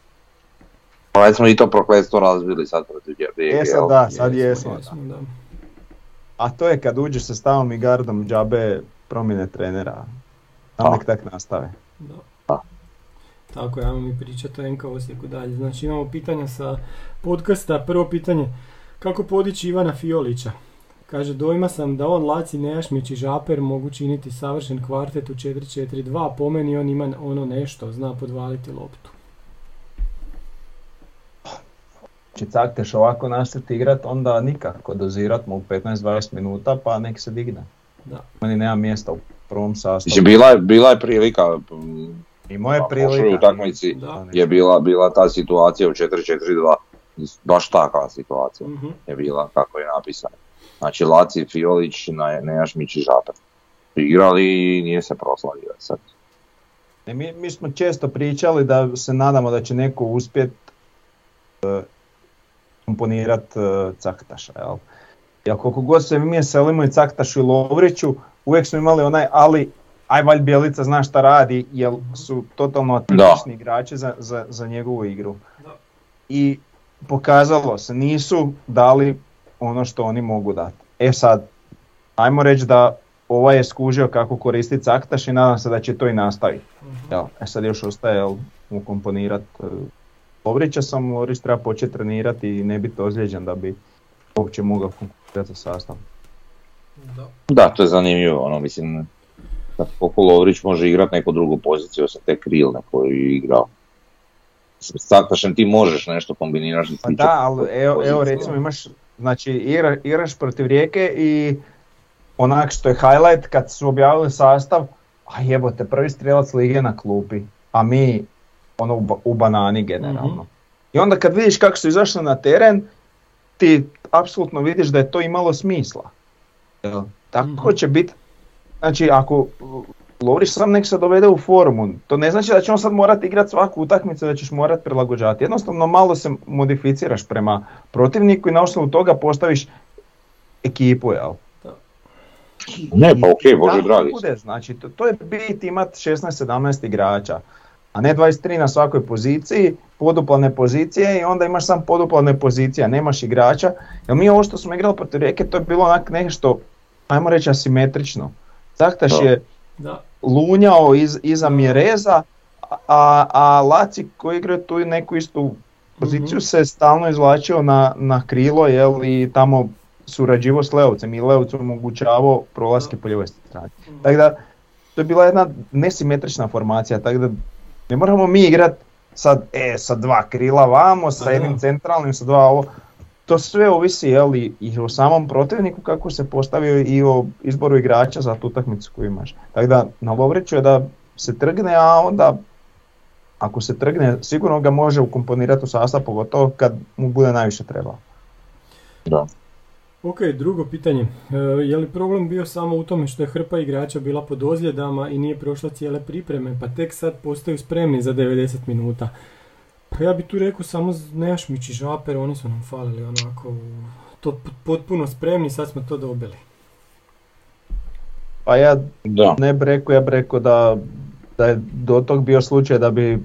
pa već smo i to prokletstvo razbili sad protiv E sad jel? da, sad jesmo, da. A to je kad uđeš sa stavom i gardom džabe promjene trenera. A Da. nek tak nastave. Da. Da. Tako, ajmo mi pričati o NK Osijeku dalje. Znači imamo pitanja sa podcasta. Prvo pitanje, kako podići Ivana Fiolića? Kaže, dojma sam da on Laci, Nejašmić i Žaper mogu činiti savršen kvartet u 4-4-2. Po meni on ima ono nešto, zna podvaliti loptu. Či cakteš ovako nastaviti igrat, onda nikako dozirat mu u 15-20 minuta pa nek se digne. Da. Meni nema mjesta u prvom sastavu. Mislim, bila je, bila je prilika, Imao je na prošloj prilika. utakmici Da. je bila, bila ta situacija u 4-4-2, baš takva situacija Mhm. je bila kako je napisano. Znači Laci, Fiolić, Ne- Nejašmić i Žaper. Igrali i nije se proslavio sad. Ne, mi, mi smo često pričali da se nadamo da će neko uspjet e, komponirat e, Caktaša, jel? Jer koliko god se mi selimo i Caktašu i Lovriću, uvijek smo imali onaj ali aj valj Bjelica zna šta radi, jer su totalno atipični igrači za, za, za njegovu igru. Da. I pokazalo se, nisu dali ono što oni mogu dati. E sad, ajmo reći da ovaj je skužio kako koristiti Caktaš i nadam se da će to i nastaviti. Mhm. Jel, e sad još ostaje jel, mu komponirat e, Lovrića sam, Lovrić treba početi trenirati i ne biti ozlijeđen da bi uopće mogao konkurirati za sastav. Da. Da, to je zanimljivo, ono, mislim, da koliko Lovrić može igrati neku drugu poziciju, osim te krilne koju je igrao. S ti možeš nešto kombinirati. što se Pa da, ali evo, evo recimo imaš, znači igra, igraš protiv Rijeke i onak što je highlight kad su objavili sastav, a jebote, prvi strijelac lige na klupi, a mi ono u banani generalno. Mhm. I onda kad vidiš kako su izašli na teren, ti apsolutno vidiš da je to imalo smisla. Jel? Tako Mhm. će biti, znači ako Lovrić sam nek se dovede u formu, to ne znači da će on sad morati igrati svaku utakmicu, da ćeš morati prilagođavati. Jednostavno malo se modificiraš prema protivniku i na osnovu toga postaviš ekipu, jel? Ne, pa okej, I Bože dragi. bude, znači to, to je bit imat 16-17 igrača, a ne 23 na svakoj poziciji, poduplane pozicije i onda imaš sam poduplane pozicije, nemaš igrača. Jer mi ovo što smo igrali protiv Rijeke, to je bilo onak nešto, ajmo reći asimetrično. Zahtaš je Da. lunjao iz, iza Mjereza, a, a Laci koji igra tu neku istu poziciju Mhm. se stalno izvlačio na, na krilo jel, i tamo surađivo s Leovcem i Leovc omogućavao prolaske po ljevoj strani. Tako da, to je bila jedna nesimetrična formacija, tako da ne moramo mi igrat sad, e, sa dva krila vamo, sa jednim centralnim, sa dva ovo. To sve ovisi jel, i, i o samom protivniku kako se postavio i o izboru igrača za tu utakmicu koju imaš. Tako da na Lovriću je da se trgne, a onda ako se trgne sigurno ga može ukomponirati u sastav, pogotovo kad mu bude najviše trebalo. Da. Ok, drugo pitanje. E, je li problem bio samo u tome što je hrpa igrača bila pod ozljedama i nije prošla cijele pripreme, pa tek sad postaju spremni za 90 minuta? Pa ja bi tu rekao samo Nejašmić i Žaper, oni su nam falili onako to potpuno spremni, sad smo to dobili. Pa ja Da. ne bi rekao, ja bi rekao da, da je do tog bio slučaj da bi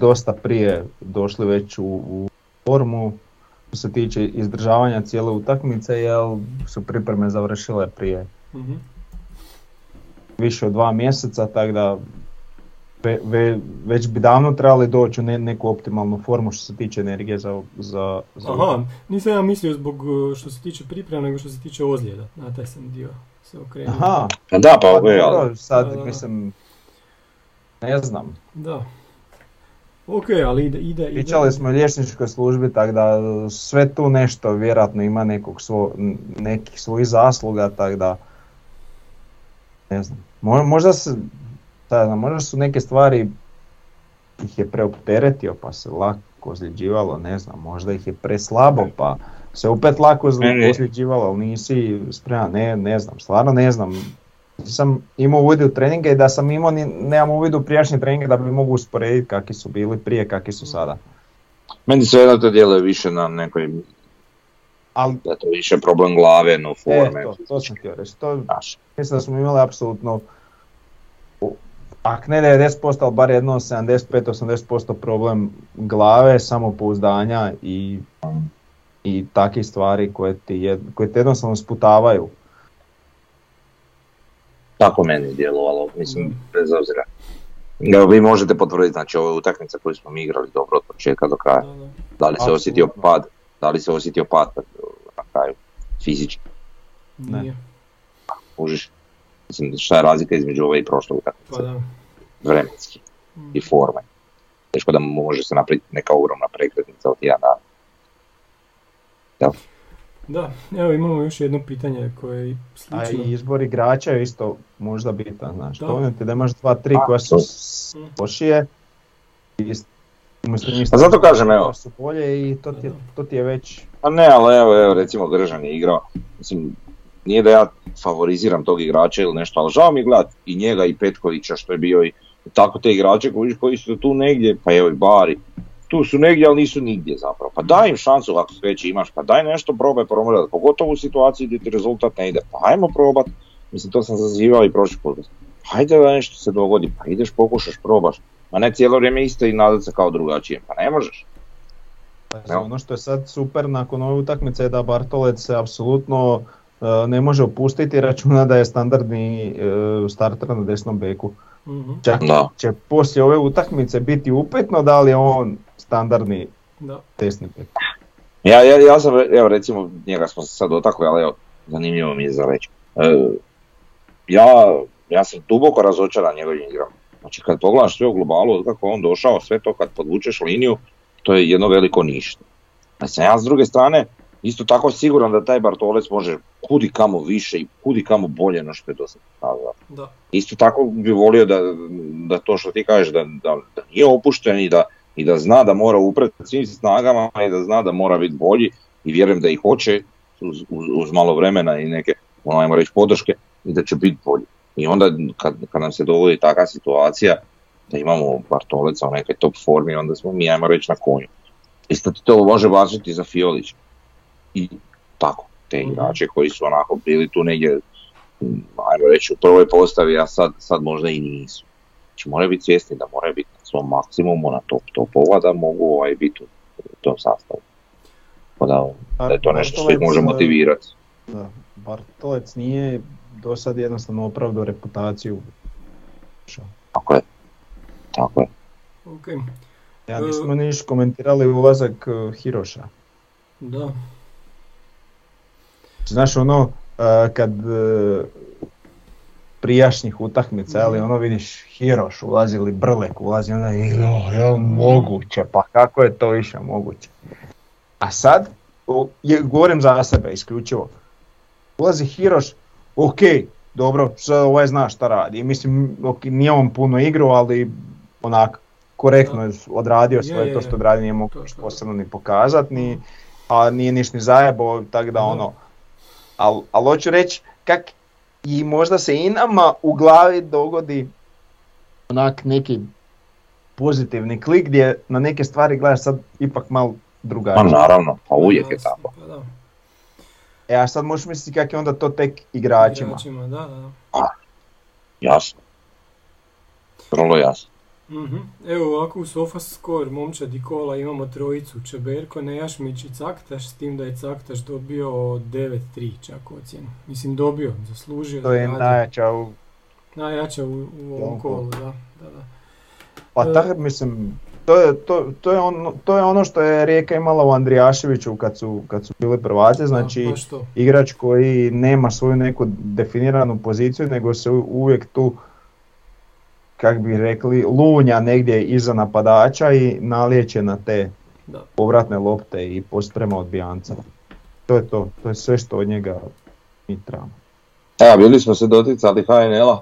dosta prije došli već u, u formu se tiče izdržavanja cijele utakmice, jer su pripreme završile prije Mhm. više od dva mjeseca, tako da ve- ve- već bi davno trebali doći u ne- neku optimalnu formu što se tiče energije za, za, za Aha, nisam ja mislio zbog e, što se tiče priprema, nego što se tiče ozljeda. Na taj sam dio se okrenuo. Aha, Pa da, pa pa dobro, sad Da, da, da. mislim, ne znam. Da. Ok, ali ide, ide, ide. Pričali smo o liječničkoj službi, tako da sve tu nešto vjerojatno ima nekog svo, nekih svojih zasluga, tako da ne znam. Mo- Možda se, znam, možda su neke stvari ih je preopteretio pa se lako ozljeđivalo, ne znam, možda ih je preslabo pa se opet lako ozljeđivalo, ali nisi spreman, ne, ne znam, stvarno ne znam. Nisam imao uvid u treninge i da sam imao, ni, nemam uvid u prijašnje treninge da bi mogu usporediti kakvi su bili prije, kakvi su sada. meni sve jedno to djeluje više na nekoj, Ali da je to više problem glave, no e, forme. to, to sam htio reći. To, Znaš, mislim da smo imali apsolutno, ak ne 90%, ali bar jedno 75-80% problem glave, samopouzdanja i, i takih stvari koje, ti jed, koje te jednostavno sputavaju. Tako meni je djelovalo, mislim, bez obzira. Evo, vi možete potvrditi, znači ove utakmice koje smo mi igrali dobro od početka do kraja. Da, da. Da li se osjetio pad, da li se osjetio pad na kraju, fizički, Ne. Užiš. Mislim, šta je razlika između ove i prošle utakmice, Pa da. vremenski i forme. Teško da može se napraviti neka ogromna prekretnica od jedan dan. Da, evo imamo još jedno pitanje koje je A slično. i izbor igrača je isto možda bitan, znaš. Da. To ti da imaš dva, tri koja su lošije i A zato kažem, evo. su bolje i to ti je, to ti je već Pa ne, ali evo, evo recimo Gržan je igrao, mislim, nije da ja favoriziram tog igrača ili nešto, ali žao mi je gledat i njega i Petkovića što je bio i tako te igrače koji, koji su tu negdje, pa evo i Bari, tu su negdje, ali nisu nigdje zapravo. Pa daj im šansu ako već imaš, pa daj nešto probaj promovirati, pogotovo u situaciji gdje ti rezultat ne ide, pa ajmo probat, mislim to sam zazivao i prošli put. Hajde da nešto se dogodi, pa ideš pokušaš, probaš, a ne cijelo vrijeme isto i nadat se kao drugačije, pa ne možeš. Pa Evo. Ono što je sad super nakon ove utakmice je da Bartolec se apsolutno e, ne može opustiti računa da je standardni e, starter na desnom beku. Mhm, Čak Da. će poslije ove utakmice biti upitno da li je on standardni Da. desni bek. Ja, ja, ja sam, evo recimo, njega smo se sad dotakli, ali evo, zanimljivo mi je za reći. E, ja, ja sam duboko razočaran njegovim igrom. Znači kad pogledaš sve u globalu, od kako je on došao, sve to kad podvučeš liniju, to je jedno veliko ništa. A sam ja s druge strane isto tako siguran da taj Bartolec može kudi kamo više i kudi kamo bolje no što je do sad pokazao. Da. Isto tako bi volio da, da to što ti kažeš da, da, da nije opušten i da, i da zna da mora upret svim snagama i da zna da mora biti bolji i vjerujem da i hoće uz, uz, uz malo vremena i neke, ono, ajmo reći, podrške i da će biti bolji. I onda kad, kad nam se dogodi takva situacija da imamo Bartoleca u nekoj top formi, onda smo mi, ajmo reći, na konju. Isto ti to može važiti za Fiolić. I tako, te Mhm. igrače koji su onako bili tu negdje ajmo reći u prvoj postavi, a sad, sad možda i nisu. Znači moraju biti svjesni da moraju biti na svom maksimumu, na top topova da mogu ovaj, biti u tom sastavu. Tako Da, da je to nešto što ih može motivirati. Da, Bartolec nije do sad jednostavno opravdao reputaciju. Tako je. Tako je. Ok, Ja nismo niš komentirali ulazak eh, Hiroša. da. Znaš ono, eh, kad eh, prijašnjih utakmica, ali ono vidiš Hiroš ulazi ili Brlek ulazi, onda je "Jo, jel moguće, pa kako je to više moguće. A sad, o, je, govorim za sebe isključivo, ulazi Hiroš, ok, dobro, ovaj zna šta radi, mislim, ok, nije on puno igrao, ali onak, korektno je odradio Je, svoje je, to što odradio, nije mogu posebno ni pokazat, ni, a nije ništa ni zajebao, tako da Da. ono, ali al hoću reći, kak i možda se i nama u glavi dogodi onak neki pozitivni klik gdje na neke stvari gledaš sad ipak malo Ma drugačije. naravno, pa uvijek je tako. Pa da. E a sad možeš misliti kak je onda to tek igračima. Igračima, da, da, da. Jasno. Vrlo jasno. Mhm. Evo ovako u Sofa Score momčad i kola imamo trojicu, Čeberko, Nejašmić i Caktaš, s tim da je Caktaš dobio 9-3 čak ocjenu. Mislim dobio, zaslužio. To je najjača u... Najjača u, u ovom kolu, da. da, da. Pa E. tak, mislim, to je, to, to, je ono, to je ono što je Rijeka imala u Andrijaševiću kad su, kad su bili prvaci, znači igrač koji nema svoju neku definiranu poziciju, nego se uvijek tu, kak bi rekli, lunja negdje iza napadača i nalijeće na te Da. povratne lopte i posprema odbijanca. To je to, to je sve što od njega mi trebamo. Evo, bili smo se doticali HNL-a,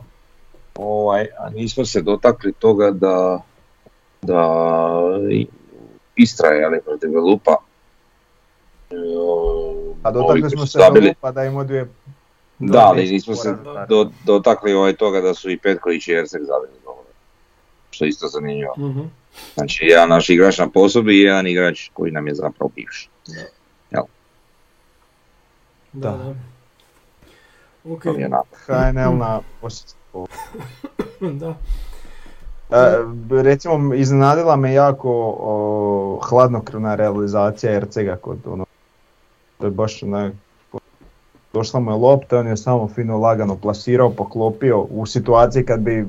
ovaj, a nismo se dotakli toga da, da Istra je, ali protiv Lupa. A dotakli smo se zabili, pa da im odvije Da, ali nismo se do, dotakli ovaj toga da su i Petković i Erceg zabili. Što je isto zanimljivo. Mhm. Znači, jedan naš igrač na posudbi i jedan igrač koji nam je zapravo bivši. Da, Da. da. Ok, onako. HNL na da. E, recimo, iznenadila me jako o, hladnokrvna realizacija Ercega kod ono, to je baš onak, došla mu je lopta, on je samo fino lagano plasirao, poklopio u situaciji kad bi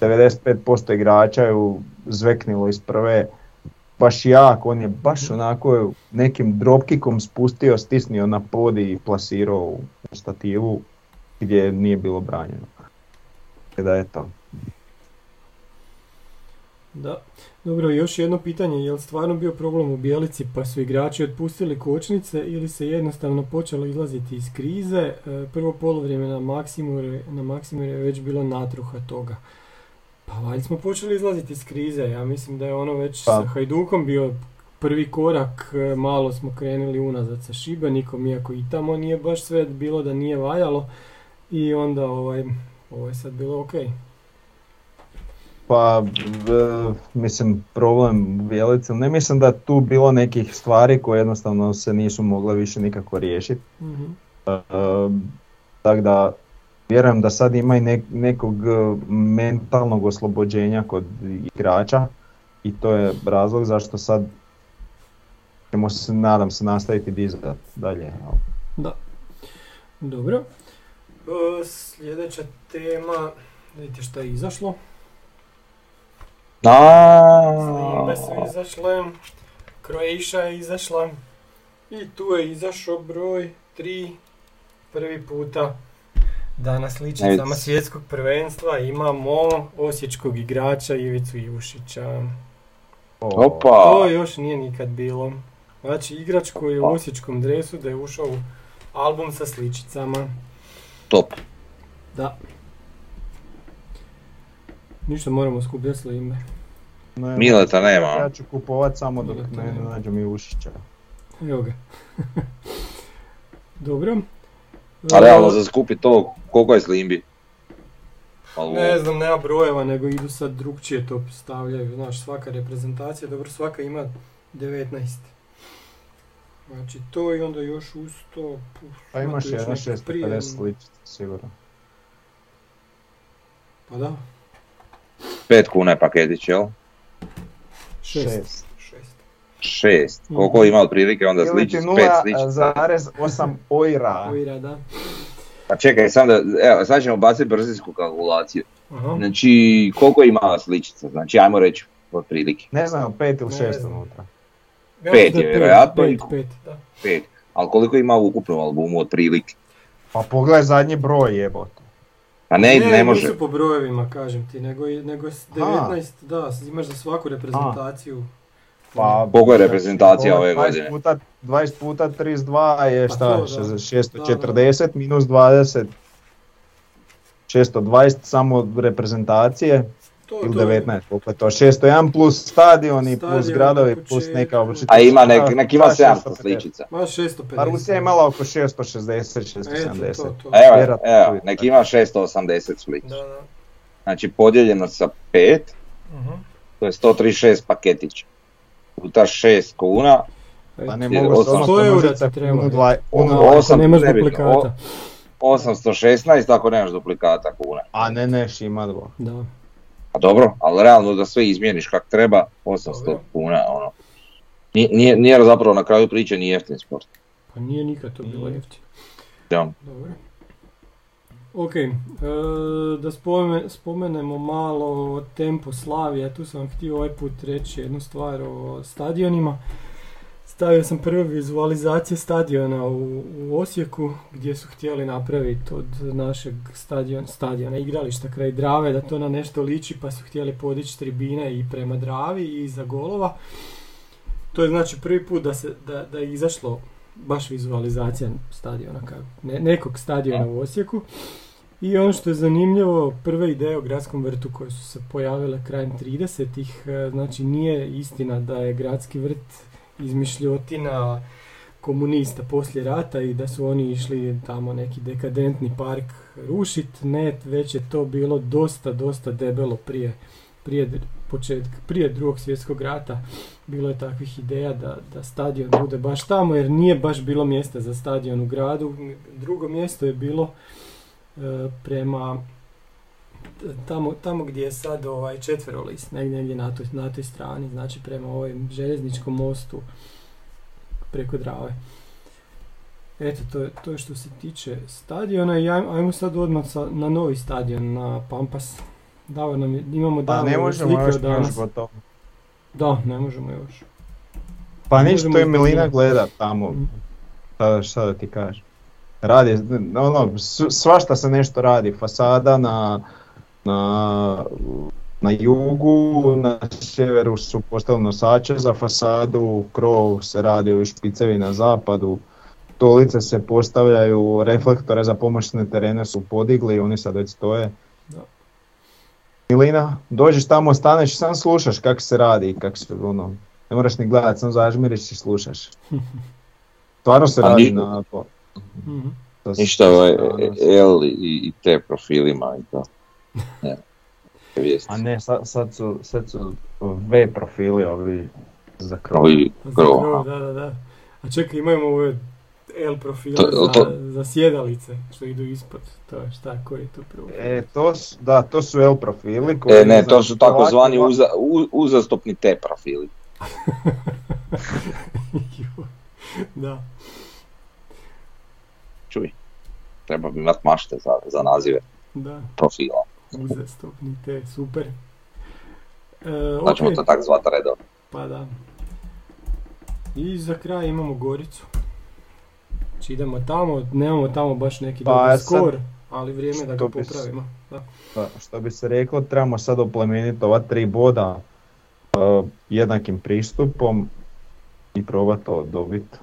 95% igrača ju zveknilo iz prve, baš jak, on je baš onako nekim dropkikom spustio, stisnio na pod i plasirao u stativu gdje nije bilo branjeno. Tako Da eto, Da. Dobro, još jedno pitanje, je li stvarno bio problem u Bijelici pa su igrači otpustili kočnice ili se jednostavno počelo izlaziti iz krize? E, Prvo polovrijeme na Maksimu, na Maksimu je već bilo natruha toga. Pa valjda smo počeli izlaziti iz krize, ja mislim da je ono već Pa. sa Hajdukom bio prvi korak, e, malo smo krenuli unazad sa Šibenikom, iako i tamo nije baš sve bilo da nije valjalo i onda ovaj, ovo je sad bilo ok. Pa, e, mislim, problem u Bjelici, ne mislim da tu bilo nekih stvari koje jednostavno se nisu mogle više nikako riješiti. Mhm. E, Tako da, vjerujem da sad ima i nek- nekog e, mentalnog oslobođenja kod igrača i to je razlog zašto sad ćemo se, nadam se, nastaviti dizati dalje. Da. Dobro. E, sljedeća tema, vidite šta je izašlo. Slimbe su izašle, Croatia je izašla i tu je izašao broj 3 prvi puta da na sličicama Evic. svjetskog prvenstva imamo osječkog igrača Ivicu Jušića. Opa, To još nije nikad bilo. Znači igrač koji je u Opa. osječkom dresu da je ušao u album sa sličicama. top. Da. Ništa moramo skupljati slimbe. ne, Mileta nema. Ja ću kupovat samo dok Mileta ne nema. nađem Jušića. Evo ga. Dobro. A realno E, za skupi to, koliko je slimbi? Ne znam, nema brojeva, nego idu sad drugčije to stavljaju. Znaš, svaka reprezentacija, dobro, svaka ima 19. Znači to i onda još uz to... puf, Pa ima imaš tu još jedna prije- 650 sličica, sigurno. Pa da, 5 kuna je paketić, jel? šest. Šest. Šest. 6. Koliko ima otprilike onda Ili ti sličić, 5 sličica. 0,8 ojra. Oira, da. Pa čekaj, sam da, evo, sad ćemo baciti brzinsku kalkulaciju. Aha. Znači, koliko ima sličica? Znači, ajmo reći, otprilike. Ne znam, 5 ili Ne 6 znam. unutra. Pet je vjerojatno i- Pet, pet, da. 5. Ali koliko ima u ukupnom albumu otprilike? Pa pogledaj zadnji broj jebote. A ne, ne, može. nisu po brojevima, kažem ti, nego, nego s A. 19, da, imaš za svaku reprezentaciju. Pa, Koliko je reprezentacija ove 20 godine? Puta, 20 puta 32 je Pa šta? to, da. 640 minus 20. 620 samo reprezentacije To, ili to- 19, koliko je to? 601 plus stadioni, plus Stadion, gradovi, plus neka A ima nek, nek ima da, 700 650. sličica. Ma 650. A Rusija je imala oko 660, Eto, 670. to, to. A Evo, evo, nek ima 680 sličica. Da, da. Znači, podijeljeno sa 5, Mhm. to je 136 paketića. Puta 6 kuna, Pa ne Jer mogu se osam- odmah 100 eura pomnožiti sa ti treba. dva- Ono, dva- ako osam, nemaš nebitno, duplikata. 816 ako nemaš duplikata kuna. A ne, ne, šima dvo. Da. A dobro, ali realno da sve izmijeniš kak treba, 800 Dobro. kuna, ono. Nije, nije, nije zapravo na kraju priče ni jeftin sport. Pa nije nikad to bilo Nije. jeftino. Ja. Dobro. Ok, e, da spome- spomenemo malo o tempu Slavija, tu sam htio ovaj put reći jednu stvar o stadionima. Stavio sam prve vizualizacije stadiona u, u Osijeku gdje su htjeli napraviti od našeg stadion, stadiona igrališta kraj Drave da to na nešto liči pa su htjeli podići tribine i prema Dravi i iza golova. To je znači prvi put da, se, da, da je izašlo baš vizualizacija stadiona, kao ne, nekog stadiona u Osijeku. I ono što je zanimljivo, prve ideje o gradskom vrtu koje su se pojavile krajem 30-ih, e, znači nije istina da je gradski vrt izmišljotina komunista poslije rata i da su oni išli tamo neki dekadentni park rušit, ne, već je to bilo dosta, dosta debelo prije, prije početka, prije drugog svjetskog rata bilo je takvih ideja da, da stadion bude baš tamo jer nije baš bilo mjesta za stadion u gradu. Drugo mjesto je bilo prema t- tamo, tamo gdje je sad ovaj četverolist, negdje, negdje na, toj, na toj strani, znači prema ovom željezničkom mostu preko Drave. Eto, to je, to je što se tiče stadiona i aj- ajmo sad odmah sa, na novi stadion, na Pampas. Davor nam je, imamo Pa ne možemo još, danas. gotovo. Da, ne možemo još. Pa ništa, to je Milina gleda tamo, Mm. šta, šta da ti kažem. Radi, ono, svašta se nešto radi, fasada na, na, na jugu, na sjeveru su postavili nosače za fasadu, krov se radi u špicevi na zapadu, stolice se postavljaju, reflektore za pomoćne terene su podigli, oni sad već stoje. Milina, dođeš tamo, staneš i sam slušaš kako se radi kako se ono, ne moraš ni gledat, sam zažmiriš i slušaš. Stvarno se radi ni- na Mhm. se- Ništa ovaj se- L i, i te profilima i to. Ne. A ne, sad, sad, su, sad su V profili ovi za krov. Ovi krov, da, da, da. A čekaj, imamo ove L profile To- za, to- za sjedalice što idu ispod. To je šta, koji je to prvo? E, to su, da, to su L profili. koji, E, ne, to su takozvani ovako- uza, u- uzastopni T profili. da. Treba bi imat mašte za, za nazive Da, profila. uzastopni te, super. E, Da ćemo ok, to tak zvati redovno. pa da. I za kraj imamo Goricu. Znači idemo tamo, nemamo tamo baš neki Pa, dobar ja sad- skor, ali vrijeme da ga popravimo. Da. Pa, što bi se reklo, trebamo sad oplemeniti ova tri boda uh, jednakim pristupom i probati to dobiti.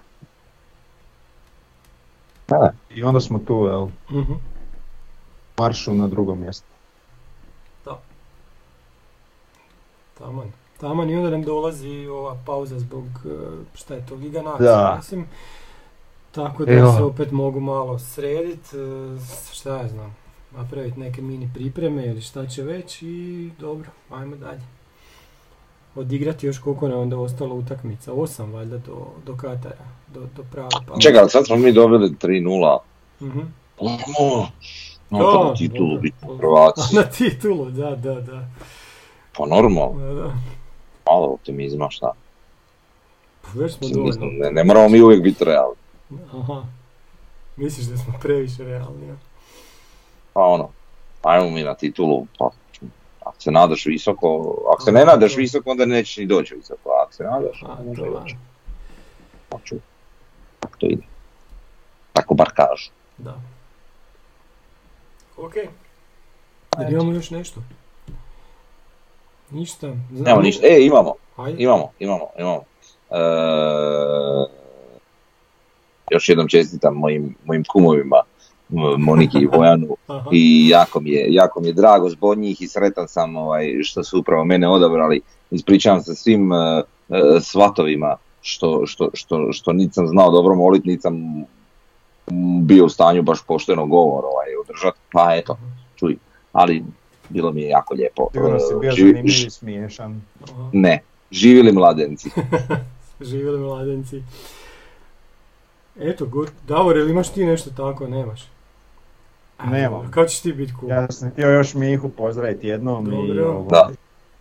Da. I onda smo tu, jel, Mhm. maršu na drugom mjestu. Taman. Taman i onda nam dolazi ova pauza zbog, e, šta je to, Liga Nacija, Da. mislim. Tako da Evo. se opet mogu malo sredit, e, šta ja znam, napraviti neke mini pripreme ili šta će već i dobro, ajmo dalje. Odigrati još koliko nam onda ostalo utakmica, osam valjda do, do Katara, do, do prave pauze. Čekaj, sad smo mi dobili 3-0. Mhm. Da, no, pa titulu biti prvaci. Na titulu, da, da, da. Pa normalno, da, da. malo optimizma, šta. Pa Već smo dovoljno. Ne, ne moramo mi uvijek biti realni. Aha. Misliš da smo previše realni, a? Pa ono, ajmo mi na titulu, pa ako se nadaš visoko, ako se ne nadaš visoko, onda nećeš ni doći visoko, a ako se nadaš, A, onda doći. Pa čuj, Tako to ide. Tako bar kažu. Da. Ok. Jer imamo još nešto? Ništa. Znam- Nemamo ništa, e imamo, Ajde. imamo, imamo, imamo. E, još jednom čestitam mojim, mojim kumovima, Moniki i Bojanu, i jako mi je, jako mi je drago zbog njih i sretan sam ovaj, što su upravo mene odabrali. Ispričavam se svim uh, svatovima što, što, što, što niti sam znao dobro moliti, niti sam mm, bio u stanju baš pošteno govor ovaj, održati, pa eto, čuj, ali bilo mi je jako lijepo. Sigurno si Uh, bio živi- zanimljiv i smiješan. Aha. ne, živjeli mladenci. Živjeli mladenci. Eto, Davor, ili imaš ti nešto tako? Nemaš? A, Nemam. Kako ćeš ti biti cool? Ja sam htio još Mihu pozdraviti jednom i, Dobro. ovaj, Da.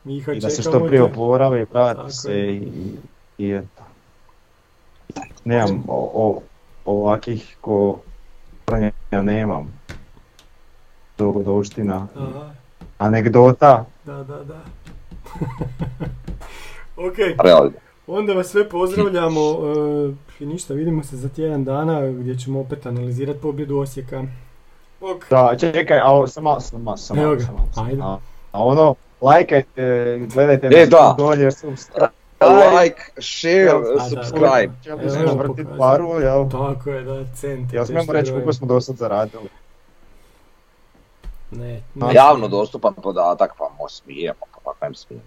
Miha, i da se što prije oporavi, vrati se i, i eto. Nemam o, o, ovakih ko ja nemam dogodovština, Aha, anegdota. da, da, da. ok, Realno. onda vas sve pozdravljamo e, i ništa, vidimo se za tjedan dana gdje ćemo opet analizirati pobjedu Osijeka. Bok. Da, čekaj, a samo malo, samo malo, samo Evo malo, ga, samo ajde. malo. A ono, lajkajte, gledajte E, da. dolje, subscribe. Like, share, A, da, subscribe. Evo, vrtiti pokazujem. paru, jel? Tako je, da, cent. Jel smijemo reći koliko smo do sad zaradili? Ne, A, ne. Javno dostupan podatak, pa mo smijemo, pa kako im smijemo.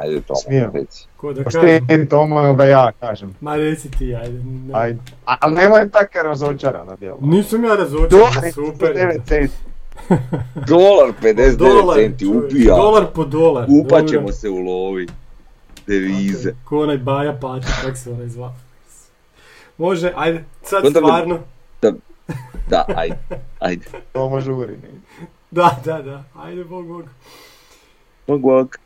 Ajde to, Smijem. reci. Ko da Pa kažem. Tomo ili da ja kažem. Ma reci ti, ajde. ne. Ajde. A, ali nemoj tako razočarano djelo. Nisam ja razočan, Dolar, super. 9 centi. Dolar 59 Dolar, centi upija. Dolar po dolar. Upat dobro. ćemo se u lovi. Devize. Ko onaj Baja Pati, kak se onaj zva. Može, ajde, sad stvarno. Da, ajde, ajde. Tomo žuri. Da, da, da, ajde, bog, bog. Bog, bog.